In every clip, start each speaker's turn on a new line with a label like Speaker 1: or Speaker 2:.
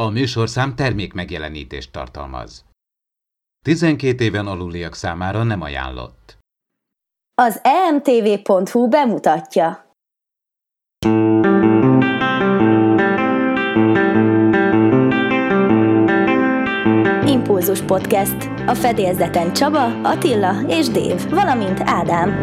Speaker 1: A műsorszám termék megjelenítést tartalmaz. 12 éven aluliak számára nem ajánlott.
Speaker 2: Az emtv.hu bemutatja. Impulzus Podcast. A fedélzeten Csaba, Attila és Dév, valamint Ádám.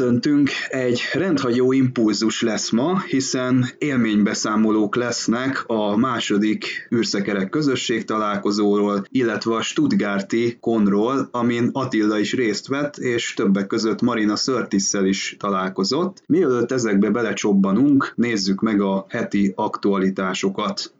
Speaker 3: Köszöntünk, egy rendhagyó impulzus lesz ma, hiszen élménybeszámolók lesznek a második űrszekerek közösség találkozóról, illetve a Stuttgarti konról, amin Attila is részt vett, és többek között Marina Sörtisszel is találkozott. Mielőtt ezekbe belecsobbanunk, nézzük meg a heti aktualitásokat.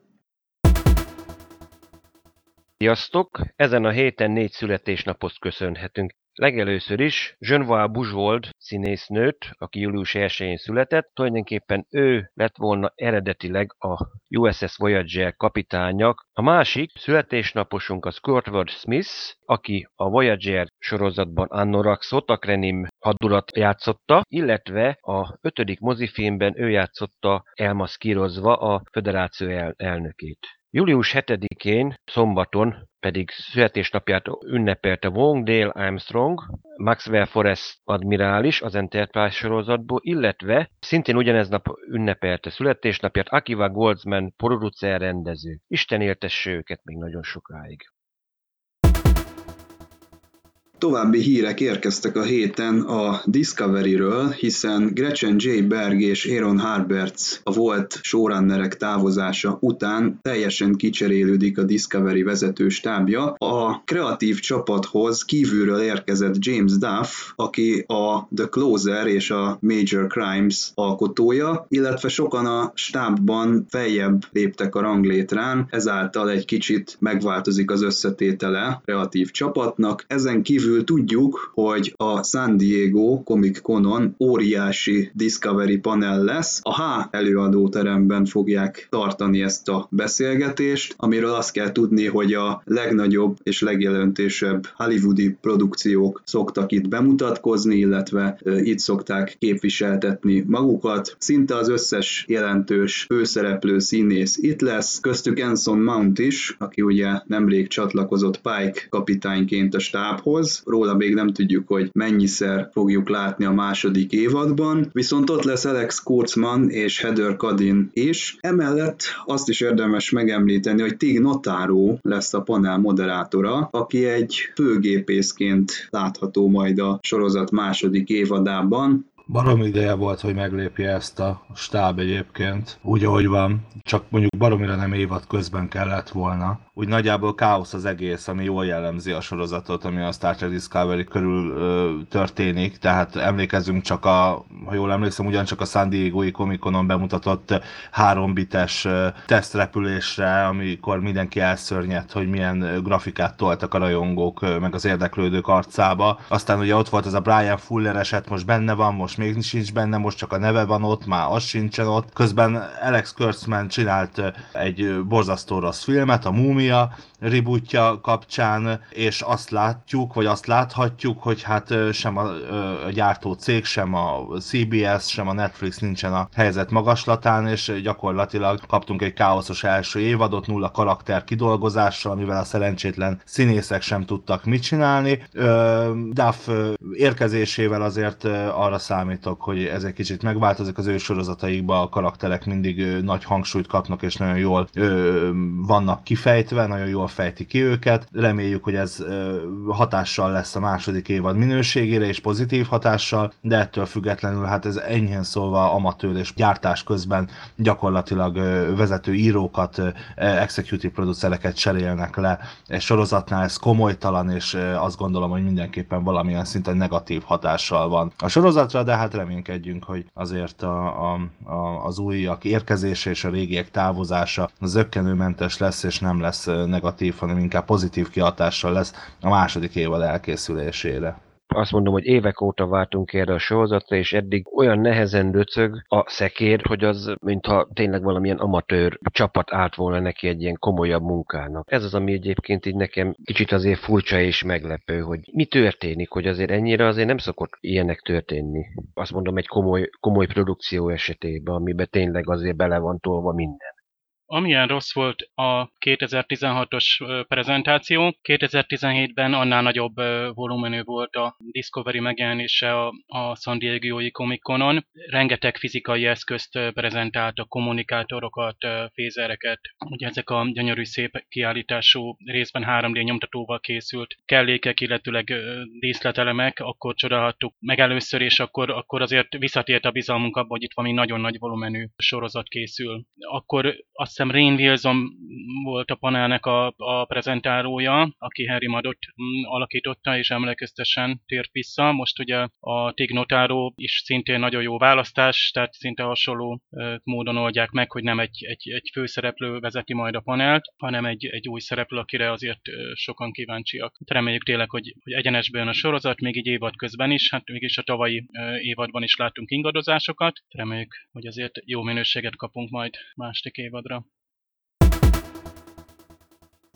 Speaker 4: Sziasztok! Ezen a héten négy születésnapot köszönhetünk. Legelőször is Genevieve Buchwald színésznőt, aki július 1-én született, tulajdonképpen ő lett volna eredetileg a USS Voyager kapitánya. A másik születésnaposunk az Kurtwood Smith, aki a Voyager sorozatban Annoraxot, a Krenim hadulat játszotta, illetve a ötödik mozifilmben ő játszotta elmaszkírozva a föderáció el- elnökét. Július 7-én, szombaton pedig születésnapját ünnepelte Wong Dale Armstrong, Maxwell Forrest admirális az Enterprise sorozatból, illetve szintén ugyanez nap ünnepelte születésnapját Akiva Goldsman producer rendező. Isten éltesse őket még nagyon sokáig.
Speaker 3: További hírek érkeztek a héten a Discovery-ről, hiszen Gretchen J. Berg és Aaron Harberts a volt showrunnerek távozása után teljesen kicserélődik a Discovery vezető stábja. A kreatív csapathoz kívülről érkezett James Duff, aki a The Closer és a Major Crimes alkotója, illetve sokan a stábban feljebb léptek a ranglétrán, ezáltal egy kicsit megváltozik az összetétele kreatív csapatnak. Ezen kívül kívül tudjuk, hogy a San Diego Comic Conon óriási Discovery panel lesz. A H előadóteremben fogják tartani ezt a beszélgetést, amiről azt kell tudni, hogy a legnagyobb és legjelentősebb hollywoodi produkciók szoktak itt bemutatkozni, illetve itt szokták képviseltetni magukat. Szinte az összes jelentős főszereplő színész itt lesz, köztük Anson Mount is, aki ugye nemrég csatlakozott Pike kapitányként a stábhoz, róla még nem tudjuk, hogy mennyiszer fogjuk látni a második évadban, viszont ott lesz Alex Kurtzman és Heather Kadin is. Emellett azt is érdemes megemlíteni, hogy Tig Notaro lesz a panel moderátora, aki egy főgépészként látható majd a sorozat második évadában,
Speaker 5: Barom ideje volt, hogy meglépje ezt a stáb egyébként, úgy ahogy van, csak mondjuk baromira nem évad közben kellett volna. Úgy nagyjából káosz az egész, ami jól jellemzi a sorozatot, ami a Star Trek Discovery körül ö, történik, tehát emlékezzünk csak a, ha jól emlékszem, ugyancsak a San Diego-i Comic-Conon bemutatott három bites tesztrepülésre, amikor mindenki elszörnyedt, hogy milyen grafikát toltak a rajongók, meg az érdeklődők arcába. Aztán ugye ott volt ez a Brian Fuller eset, most benne van, most még sincs benne, most csak a neve van ott, már az sincsen ott. Közben Alex Kurtzman csinált egy borzasztó rossz filmet, a Múmia rebootja kapcsán, és azt látjuk, vagy azt láthatjuk, hogy hát sem a, a gyártó cég, sem a CBS, sem a Netflix nincsen a helyzet magaslatán, és gyakorlatilag kaptunk egy káoszos első évadot, nulla karakter kidolgozással, amivel a szerencsétlen színészek sem tudtak mit csinálni. Duff érkezésével azért arra számítok, hogy ez egy kicsit megváltozik az ő sorozataikban, a karakterek mindig nagy hangsúlyt kapnak, és nagyon jól vannak kifejtve, nagyon jól fejti ki őket, reméljük, hogy ez hatással lesz a második évad minőségére, és pozitív hatással, de ettől függetlenül hát ez enyhén szólva amatőr és gyártás közben gyakorlatilag vezető írókat, executive producereket cserélnek le. Egy sorozatnál ez komolytalan, és azt gondolom, hogy mindenképpen valamilyen szinten negatív hatással van a sorozatra, de hát reménykedjünk, hogy azért a, a, a, az újak érkezése és a régiek távozása zöggenőmentes lesz, és nem lesz negatív, hanem inkább pozitív kihatással lesz a második évad elkészülésére
Speaker 4: azt mondom, hogy évek óta váltunk erre a sorozatra, és eddig olyan nehezen döcög a szekér, hogy az, mintha tényleg valamilyen amatőr csapat állt volna neki egy ilyen komolyabb munkának. Ez az, ami egyébként így nekem kicsit azért furcsa és meglepő, hogy mi történik, hogy azért ennyire azért nem szokott ilyenek történni. Azt mondom, egy komoly, komoly produkció esetében, amiben tényleg azért bele van tolva minden.
Speaker 6: Amilyen rossz volt a 2016-os prezentáció, 2017-ben annál nagyobb volumenű volt a Discovery megjelenése a, a San Diego-i Comic Conon. Rengeteg fizikai eszközt prezentáltak, kommunikátorokat, fézereket. Ugye ezek a gyönyörű szép kiállítású részben 3D nyomtatóval készült kellékek, illetőleg díszletelemek, akkor csodálhattuk meg először, és akkor, akkor azért visszatért a bizalmunk abba, hogy itt valami nagyon nagy volumenű sorozat készül. Akkor azt hiszem Rain Wilson volt a panelnek a, a prezentálója, aki Harry Madot mm, alakította, és emlékeztesen tért vissza. Most ugye a Tig Notaro is szintén nagyon jó választás, tehát szinte hasonló módon oldják meg, hogy nem egy, egy, egy főszereplő vezeti majd a panelt, hanem egy, egy új szereplő, akire azért sokan kíváncsiak. Reméljük tényleg, hogy, hogy egyenesben a sorozat, még egy évad közben is, hát mégis a tavalyi évadban is láttunk ingadozásokat. Reméljük, hogy azért jó minőséget kapunk majd másik évadra.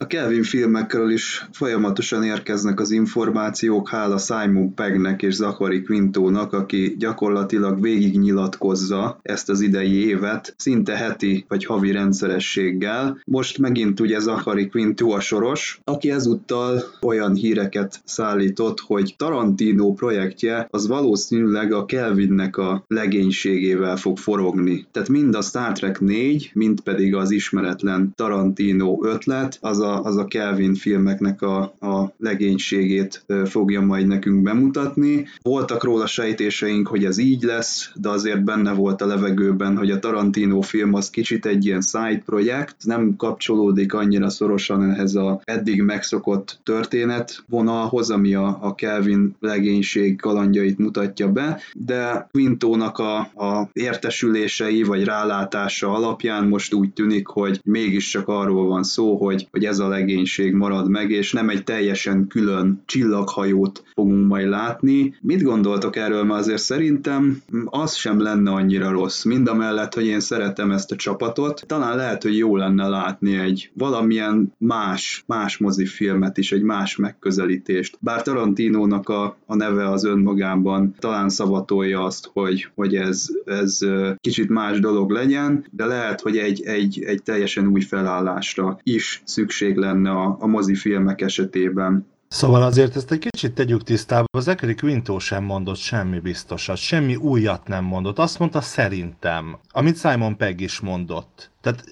Speaker 3: A Kelvin filmekről is folyamatosan érkeznek az információk, hála Simon Pegnek és Zachary Quintónak, aki gyakorlatilag végignyilatkozza ezt az idei évet, szinte heti vagy havi rendszerességgel. Most megint ugye Zachary Quintó a soros, aki ezúttal olyan híreket szállított, hogy Tarantino projektje az valószínűleg a Kelvinnek a legénységével fog forogni. Tehát mind a Star Trek 4, mind pedig az ismeretlen Tarantino ötlet, az a az a Kelvin filmeknek a, a legénységét fogja majd nekünk bemutatni. Voltak róla sejtéseink, hogy ez így lesz, de azért benne volt a levegőben, hogy a Tarantino film az kicsit egy ilyen side projekt, nem kapcsolódik annyira szorosan ehhez a eddig megszokott történet vonalhoz, ami a, a Kelvin legénység kalandjait mutatja be, de Quintónak a, a értesülései vagy rálátása alapján most úgy tűnik, hogy mégiscsak arról van szó, hogy, hogy ez a legénység marad meg, és nem egy teljesen külön csillaghajót fogunk majd látni. Mit gondoltok erről? Mert azért szerintem az sem lenne annyira rossz. Mind a mellett, hogy én szeretem ezt a csapatot, talán lehet, hogy jó lenne látni egy valamilyen más, más mozifilmet is, egy más megközelítést. Bár Tarantinónak a, a neve az önmagában talán szavatolja azt, hogy, hogy ez, ez kicsit más dolog legyen, de lehet, hogy egy, egy, egy teljesen új felállásra is szükség lenne a, a mozifilmek esetében.
Speaker 5: Szóval azért ezt egy kicsit tegyük tisztába, Zachary Quinto sem mondott semmi biztosat, semmi újat nem mondott, azt mondta szerintem, amit Simon Pegg is mondott. Tehát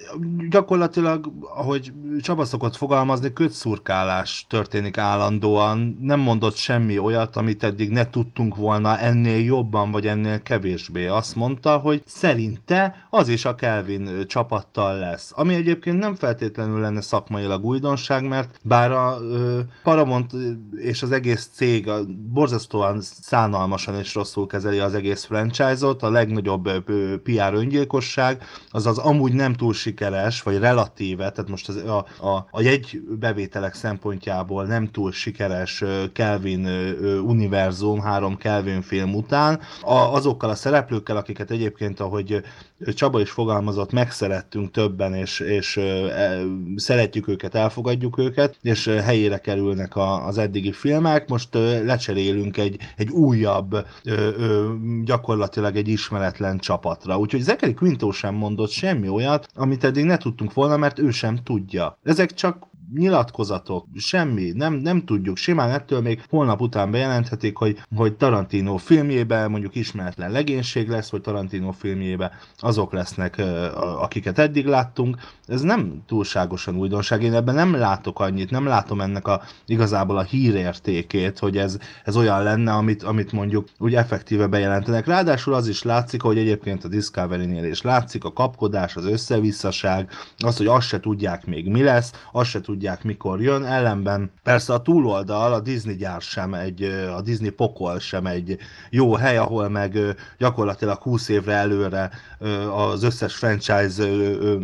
Speaker 5: gyakorlatilag, ahogy Csaba szokott fogalmazni, kötszurkálás történik állandóan, nem mondott semmi olyat, amit eddig ne tudtunk volna ennél jobban, vagy ennél kevésbé. Azt mondta, hogy szerinte az is a Kelvin csapattal lesz. Ami egyébként nem feltétlenül lenne szakmailag újdonság, mert bár a ö, Paramount és az egész cég a, borzasztóan szánalmasan és rosszul kezeli az egész franchise-ot, a legnagyobb ö, PR öngyilkosság, azaz amúgy nem túl sikeres, vagy relatíve, tehát most az, a, a, a jegybevételek szempontjából nem túl sikeres Kelvin univerzum, három Kelvin film után, a, azokkal a szereplőkkel, akiket egyébként, ahogy Csaba is fogalmazott, megszerettünk többen, és, és e, szeretjük őket, elfogadjuk őket, és helyére kerülnek a, az eddigi filmek, most lecserélünk egy, egy újabb, gyakorlatilag egy ismeretlen csapatra. Úgyhogy Zachary Quinto sem mondott semmi olyat, amit eddig ne tudtunk volna, mert ő sem tudja. Ezek csak nyilatkozatok, semmi, nem, nem tudjuk, simán ettől még holnap után bejelenthetik, hogy, hogy Tarantino filmjében mondjuk ismeretlen legénység lesz, vagy Tarantino filmjében azok lesznek, akiket eddig láttunk. Ez nem túlságosan újdonság, én ebben nem látok annyit, nem látom ennek a, igazából a hírértékét, hogy ez, ez olyan lenne, amit, amit mondjuk úgy effektíve bejelentenek. Ráadásul az is látszik, hogy egyébként a Discovery-nél is látszik a kapkodás, az összevisszaság, az, hogy azt se tudják még mi lesz, azt se tudják mikor jön, ellenben persze a túloldal, a Disney gyár sem egy, a Disney pokol sem egy jó hely, ahol meg gyakorlatilag 20 évre előre az összes franchise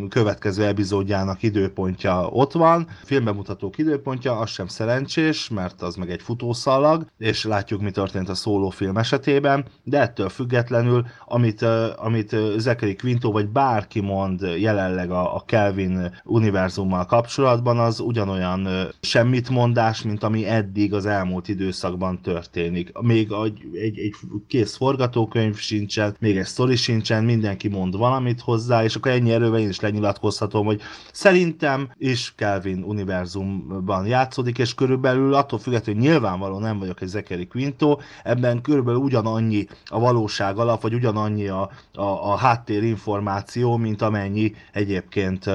Speaker 5: következő epizódjának időpontja ott van, filmbemutatók időpontja, az sem szerencsés, mert az meg egy futószalag, és látjuk, mi történt a szólófilm esetében, de ettől függetlenül, amit, amit Zachary Quinto vagy bárki mond jelenleg a, a Kelvin univerzummal kapcsolatban, az ugyanolyan semmit mondás, mint ami eddig az elmúlt időszakban történik. Még egy, egy, kész forgatókönyv sincsen, még egy sztori sincsen, mindenki mond valamit hozzá, és akkor ennyi erővel én is lenyilatkozhatom, hogy szerintem is Kelvin univerzumban játszódik, és körülbelül attól függetlenül, hogy nyilvánvalóan nem vagyok egy Zachary Quinto, ebben körülbelül ugyanannyi a valóság alap, vagy ugyanannyi a, a, a háttérinformáció, mint amennyi egyébként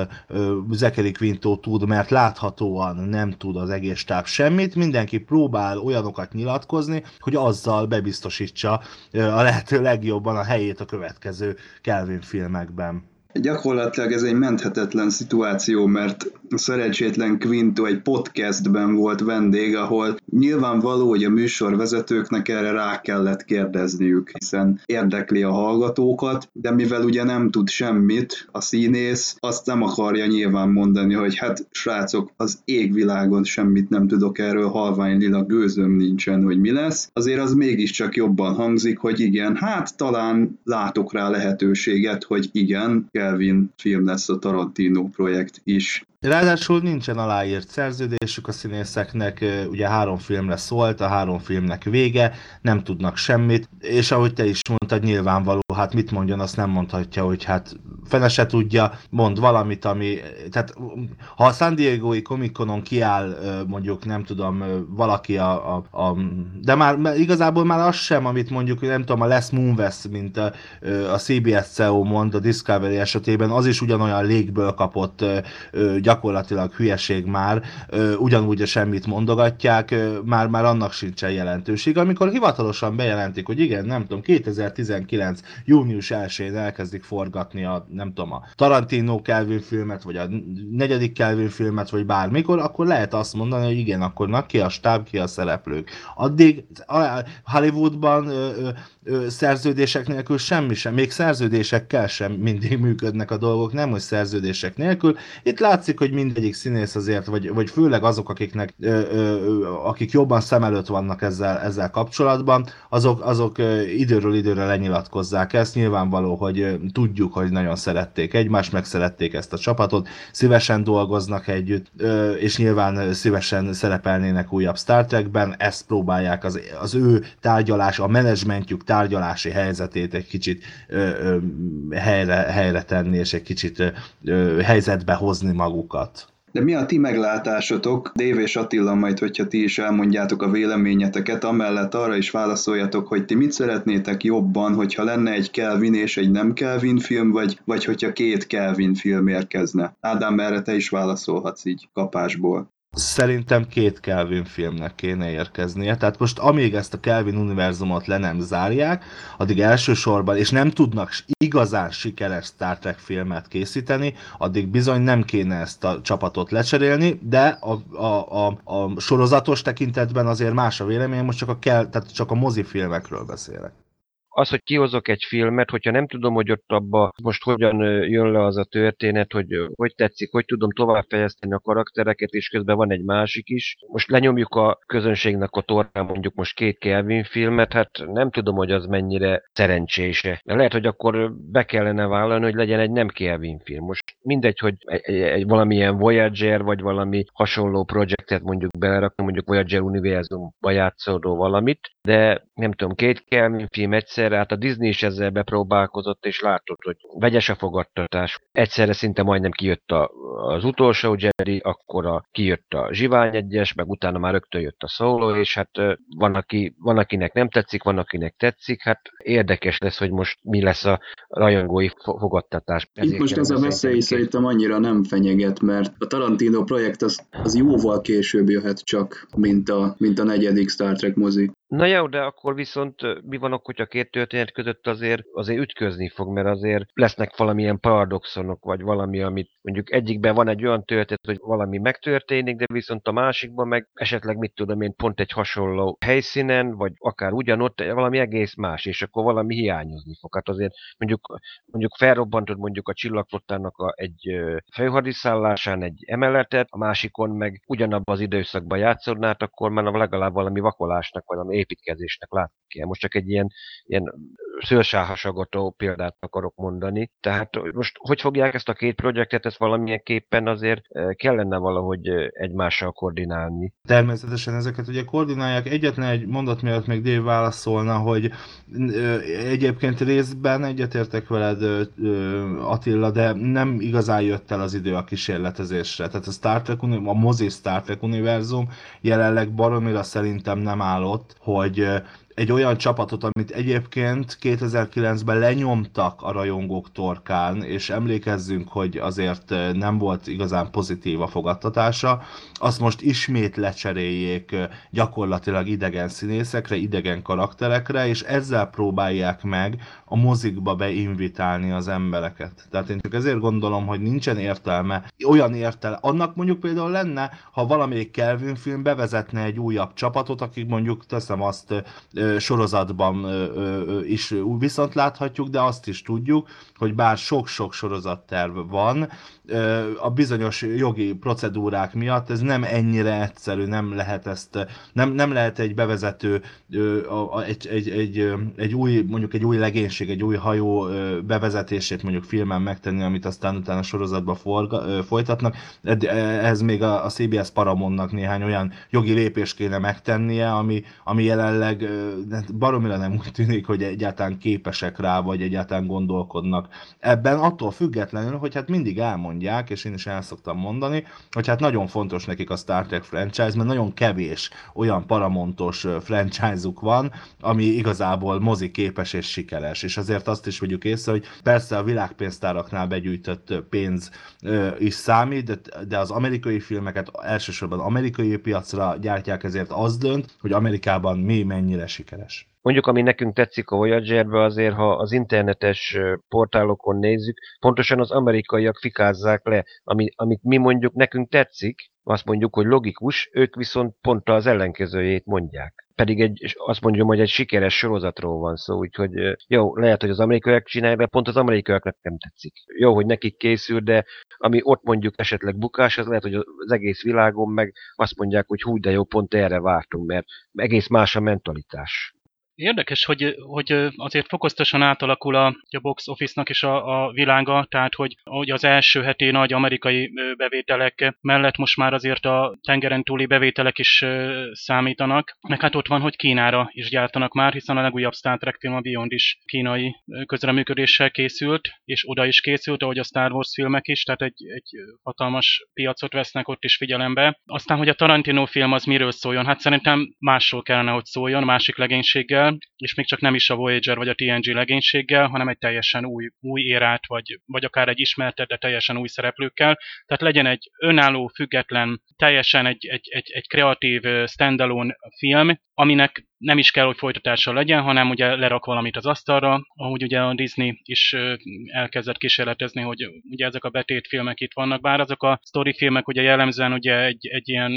Speaker 5: Zachary Quinto tud, mert láthatóan nem tud az egész stáb semmit, mindenki próbál olyanokat nyilatkozni, hogy azzal bebiztosítsa a lehető legjobban a helyét a következő Kelvin filmekben.
Speaker 3: Gyakorlatilag ez egy menthetetlen szituáció, mert a szerencsétlen Quinto egy podcastben volt vendég, ahol nyilvánvaló, hogy a műsorvezetőknek erre rá kellett kérdezniük, hiszen érdekli a hallgatókat, de mivel ugye nem tud semmit, a színész azt nem akarja nyilván mondani, hogy hát srácok, az égvilágon semmit nem tudok erről, halvány lila gőzöm nincsen, hogy mi lesz, azért az mégiscsak jobban hangzik, hogy igen, hát talán látok rá lehetőséget, hogy igen, Kelvin film lesz a Tarantino projekt is.
Speaker 5: Ráadásul nincsen aláírt szerződésük a színészeknek, ugye három filmre szólt, a három filmnek vége, nem tudnak semmit, és ahogy te is mondtad, nyilvánvaló, hát mit mondjon, azt nem mondhatja, hogy hát fene se tudja, mond valamit, ami, tehát ha a San Diego-i Comic-Conon kiáll mondjuk, nem tudom, valaki a, a, a de már igazából már az sem, amit mondjuk, nem tudom, a Les Moonves, mint a, a CBS CEO mond a Discovery esetében, az is ugyanolyan légből kapott gyakorlatilag hülyeség már, ugyanúgy a semmit mondogatják, már, már annak sincsen jelentőség. Amikor hivatalosan bejelentik, hogy igen, nem tudom, 2019. június 1-én elkezdik forgatni a, nem tudom, a Tarantino Kelvin filmet, vagy a negyedik Kelvin filmet, vagy bármikor, akkor lehet azt mondani, hogy igen, akkor na, ki a stáb, ki a szereplők. Addig Hollywoodban szerződések nélkül semmi sem, még szerződésekkel sem mindig működnek a dolgok, nem hogy szerződések nélkül. Itt látszik, hogy mindegyik színész azért, vagy, vagy főleg azok, akiknek, akik jobban szem előtt vannak ezzel, ezzel kapcsolatban, azok, azok időről időre lenyilatkozzák ezt. Nyilvánvaló, hogy tudjuk, hogy nagyon szerették egymást, meg szerették ezt a csapatot, szívesen dolgoznak együtt, és nyilván szívesen szerepelnének újabb Star Trekben, ezt próbálják az, az ő tárgyalás, a menedzsmentjük tárgyalási helyzetét egy kicsit helyre, helyre tenni, és egy kicsit helyzetbe hozni magukat.
Speaker 3: De mi a ti meglátásotok, Dév és Attila, majd hogyha ti is elmondjátok a véleményeteket, amellett arra is válaszoljatok, hogy ti mit szeretnétek jobban, hogyha lenne egy Kelvin és egy nem Kelvin film, vagy, vagy hogyha két Kelvin film érkezne. Ádám, erre te is válaszolhatsz így kapásból.
Speaker 5: Szerintem két Kelvin filmnek kéne érkeznie. Tehát most amíg ezt a Kelvin univerzumot le nem zárják, addig elsősorban, és nem tudnak igazán sikeres Star Trek filmet készíteni, addig bizony nem kéne ezt a csapatot lecserélni, de a, a, a, a sorozatos tekintetben azért más a vélemény, most csak a, kell, tehát csak a mozifilmekről beszélek
Speaker 4: az, hogy kihozok egy filmet, hogyha nem tudom, hogy ott abba most hogyan jön le az a történet, hogy hogy tetszik, hogy tudom továbbfejezteni a karaktereket, és közben van egy másik is. Most lenyomjuk a közönségnek a tornán mondjuk most két Kelvin filmet, hát nem tudom, hogy az mennyire szerencsése. De lehet, hogy akkor be kellene vállalni, hogy legyen egy nem Kelvin film. Most mindegy, hogy egy, egy valamilyen Voyager, vagy valami hasonló projektet mondjuk belerakni, mondjuk Voyager univerzumba játszódó valamit, de nem tudom, két Kelvin film egyszerre, hát a Disney is ezzel bepróbálkozott, és látott, hogy vegyes a fogadtatás. Egyszerre szinte majdnem kijött a, az utolsó Jerry, akkor a, kijött a Zsivány egyes, meg utána már rögtön jött a szóló, és hát van, aki, van akinek nem tetszik, van akinek tetszik, hát érdekes lesz, hogy most mi lesz a rajongói fogadtatás.
Speaker 3: Itt most ez a veszély szerintem annyira nem fenyeget, mert a Tarantino projekt az, az jóval később jöhet csak, mint a, mint a negyedik Star Trek mozi.
Speaker 4: Na jó, de akkor viszont mi van akkor, hogy a két történet között azért, azért ütközni fog, mert azért lesznek valamilyen paradoxonok, vagy valami, amit mondjuk egyikben van egy olyan történet, hogy valami megtörténik, de viszont a másikban meg esetleg mit tudom én, pont egy hasonló helyszínen, vagy akár ugyanott valami egész más, és akkor valami hiányozni fog. Hát azért mondjuk, mondjuk felrobbantod mondjuk a csillagflottának a, egy főhadiszállásán egy emeletet, a másikon meg ugyanabban az időszakban játszódnát, akkor már legalább valami vakolásnak, vagy valami építkezésnek látni kell. Most csak egy ilyen, ilyen szőrsáhasagató példát akarok mondani. Tehát most hogy fogják ezt a két projektet, ezt valamilyen képpen azért kellene valahogy egymással koordinálni.
Speaker 5: Természetesen ezeket ugye koordinálják. Egyetlen egy mondat miatt még Dave válaszolna, hogy egyébként részben egyetértek veled Attila, de nem igazán jött el az idő a kísérletezésre. Tehát a Star Trek, a mozi Star Trek univerzum jelenleg baromira szerintem nem állott, hogy hogy egy olyan csapatot, amit egyébként 2009-ben lenyomtak a rajongók torkán, és emlékezzünk, hogy azért nem volt igazán pozitív a fogadtatása, azt most ismét lecseréljék gyakorlatilag idegen színészekre, idegen karakterekre, és ezzel próbálják meg a mozikba beinvitálni az embereket. Tehát én csak ezért gondolom, hogy nincsen értelme, olyan értelme. Annak mondjuk például lenne, ha valamelyik Kelvin film bevezetne egy újabb csapatot, akik mondjuk teszem azt sorozatban is viszont láthatjuk, de azt is tudjuk, hogy bár sok-sok sorozatterv van, a bizonyos jogi procedúrák miatt ez nem ennyire egyszerű, nem lehet ezt, nem, nem lehet egy bevezető, egy, egy, egy, egy új, mondjuk egy új legénység, egy új hajó bevezetését mondjuk filmen megtenni, amit aztán utána sorozatban forga, folytatnak. Ehhez még a, CBS Paramonnak néhány olyan jogi lépést kéne megtennie, ami, ami jelenleg baromira nem úgy tűnik, hogy egyáltalán képesek rá, vagy egyáltalán gondolkodnak. Ebben attól függetlenül, hogy hát mindig elmondják, és én is el szoktam mondani, hogy hát nagyon fontos nekik a Star Trek franchise, mert nagyon kevés olyan paramontos franchise-uk van, ami igazából mozi képes és sikeres. És azért azt is vegyük észre, hogy persze a világpénztáraknál begyűjtött pénz is számít, de, de az amerikai filmeket elsősorban amerikai piacra gyártják, ezért az dönt, hogy Amerikában mi mennyire sikeres.
Speaker 4: Mondjuk, ami nekünk tetszik a Voyager-be, azért, ha az internetes portálokon nézzük, pontosan az amerikaiak fikázzák le, ami, amit mi mondjuk nekünk tetszik, azt mondjuk, hogy logikus, ők viszont pont az ellenkezőjét mondják. Pedig egy, azt mondjam, hogy egy sikeres sorozatról van szó, úgyhogy jó, lehet, hogy az amerikaiak csinálják, de pont az amerikaiaknak nem tetszik. Jó, hogy nekik készül, de ami ott mondjuk esetleg bukás, az lehet, hogy az egész világon meg azt mondják, hogy hú, de jó, pont erre vártunk, mert egész más a mentalitás.
Speaker 6: Érdekes, hogy, hogy azért fokozatosan átalakul a, a box office-nak is a, a világa, tehát hogy, hogy az első heti nagy amerikai bevételek mellett most már azért a tengeren túli bevételek is számítanak. Meg hát ott van, hogy Kínára is gyártanak már, hiszen a legújabb Star Trek film a Beyond is kínai közreműködéssel készült, és oda is készült, ahogy a Star Wars filmek is, tehát egy, egy hatalmas piacot vesznek ott is figyelembe. Aztán, hogy a Tarantino film az miről szóljon, hát szerintem másról kellene, hogy szóljon, másik legénységgel, és még csak nem is a Voyager vagy a TNG legénységgel, hanem egy teljesen új, új érát, vagy, vagy akár egy ismertet, de teljesen új szereplőkkel. Tehát legyen egy önálló, független, teljesen egy, egy, egy, egy kreatív standalone film, aminek nem is kell, hogy folytatása legyen, hanem ugye lerak valamit az asztalra, ahogy ugye a Disney is elkezdett kísérletezni, hogy ugye ezek a betétfilmek itt vannak, bár azok a filmek ugye jellemzően ugye egy, egy ilyen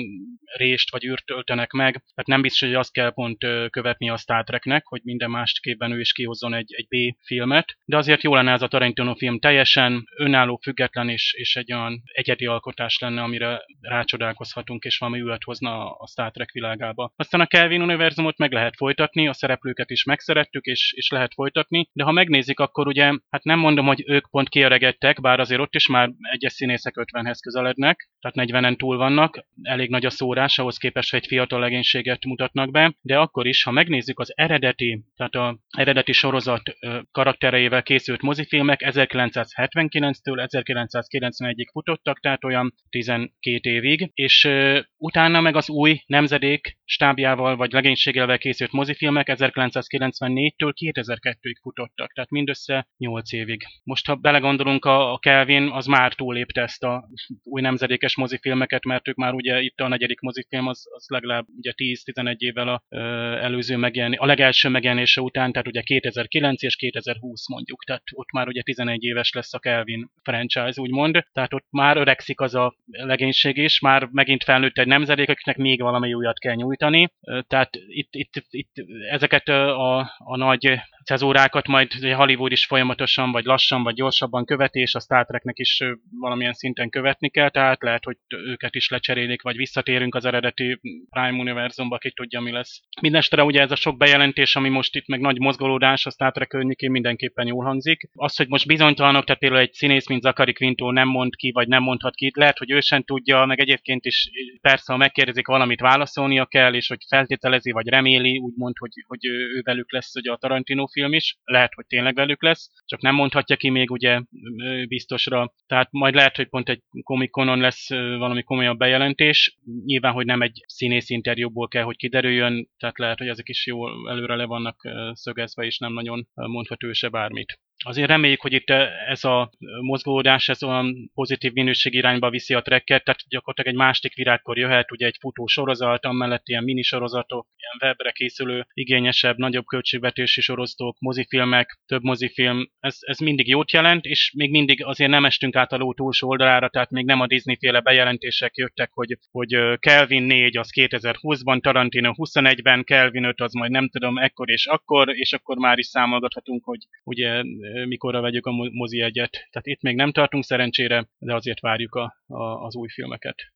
Speaker 6: rést vagy űrt töltenek meg, tehát nem biztos, hogy azt kell pont követni a Star Treknek, hogy minden másképpen ő is kihozzon egy, egy B-filmet, de azért jó lenne ez a Tarantino film teljesen önálló, független és, és egy olyan egyedi alkotás lenne, amire rácsodálkozhatunk, és valami ület hozna a Star Trek világába. Aztán a Kelvin univerzumot meg lehet folytatni, a szereplőket is megszerettük, és, és lehet folytatni, de ha megnézik, akkor ugye, hát nem mondom, hogy ők pont kiöregedtek, bár azért ott is már egyes színészek 50-hez közelednek, tehát 40-en túl vannak, elég nagy a szórás, ahhoz képest, hogy egy fiatal legénységet mutatnak be, de akkor is, ha megnézzük az eredeti, tehát a eredeti sorozat karaktereivel készült mozifilmek 1979-től 1991-ig futottak, tehát olyan 12 évig, és utána meg az új nemzedék stábjával vagy legénységevel készült mozifilmek 1994-től 2002-ig futottak, tehát mindössze 8 évig. Most, ha belegondolunk, a Kelvin az már túlépte ezt a új nemzedékes mozifilmeket, mert ők már ugye itt a negyedik mozifilm az, az legalább ugye 10-11 évvel a ö, előző megjelenés, a legelső megjelenése után, tehát ugye 2009 és 2020 mondjuk, tehát ott már ugye 11 éves lesz a Kelvin franchise, úgymond, tehát ott már öregszik az a legénység is, már megint felnőtt egy nemzedék, akiknek még valami újat kell nyújtani, tehát itt, itt, itt ezeket a, a nagy cezórákat majd Hollywood is folyamatosan, vagy lassan, vagy gyorsabban követi, és a Star Treknek is valamilyen szinten követni kell, tehát lehet, hogy őket is lecserélik, vagy visszatérünk az eredeti Prime univerzumba, ki tudja, mi lesz. Mindenestre ugye ez a sok bejelentés, ami most itt meg nagy mozgolódás a Star Trek környékén mindenképpen jól hangzik. Az, hogy most bizonytalanok, tehát például egy színész, mint Zakari Quinto nem mond ki, vagy nem mondhat ki, lehet, hogy ő sem tudja, meg egyébként is persze, ha megkérdezik valamit, válaszolnia kell, és hogy feltételezi, vagy reméli, úgymond, hogy, hogy ő velük lesz ugye a Tarantino film is, lehet, hogy tényleg velük lesz, csak nem mondhatja ki még ugye biztosra. Tehát majd lehet, hogy pont egy komikonon lesz valami komolyabb bejelentés. Nyilván, hogy nem egy színész interjúból kell, hogy kiderüljön, tehát lehet, hogy ezek is jól előre le vannak szögezve, és nem nagyon mondhat ő se bármit azért reméljük, hogy itt eh, ez a mozgódás, ez olyan pozitív minőség irányba viszi a trekket, tehát gyakorlatilag egy másik virágkor jöhet, ugye egy futó sorozat, amellett ilyen minisorozatok, ilyen webre készülő, igényesebb, nagyobb költségvetési sorozatok, mozifilmek, több mozifilm, ez, ez mindig jót jelent, és még mindig azért nem estünk át a ló túlsó oldalára, tehát még nem a Disney féle bejelentések jöttek, hogy, hogy eh, Kelvin 4 az 2020-ban, Tarantino 21-ben, Kelvin 5 az majd nem tudom, ekkor és akkor, és akkor már is számolgathatunk, hogy ugye mikorra vegyük a mozi egyet. Tehát itt még nem tartunk szerencsére, de azért várjuk a, a, az új filmeket.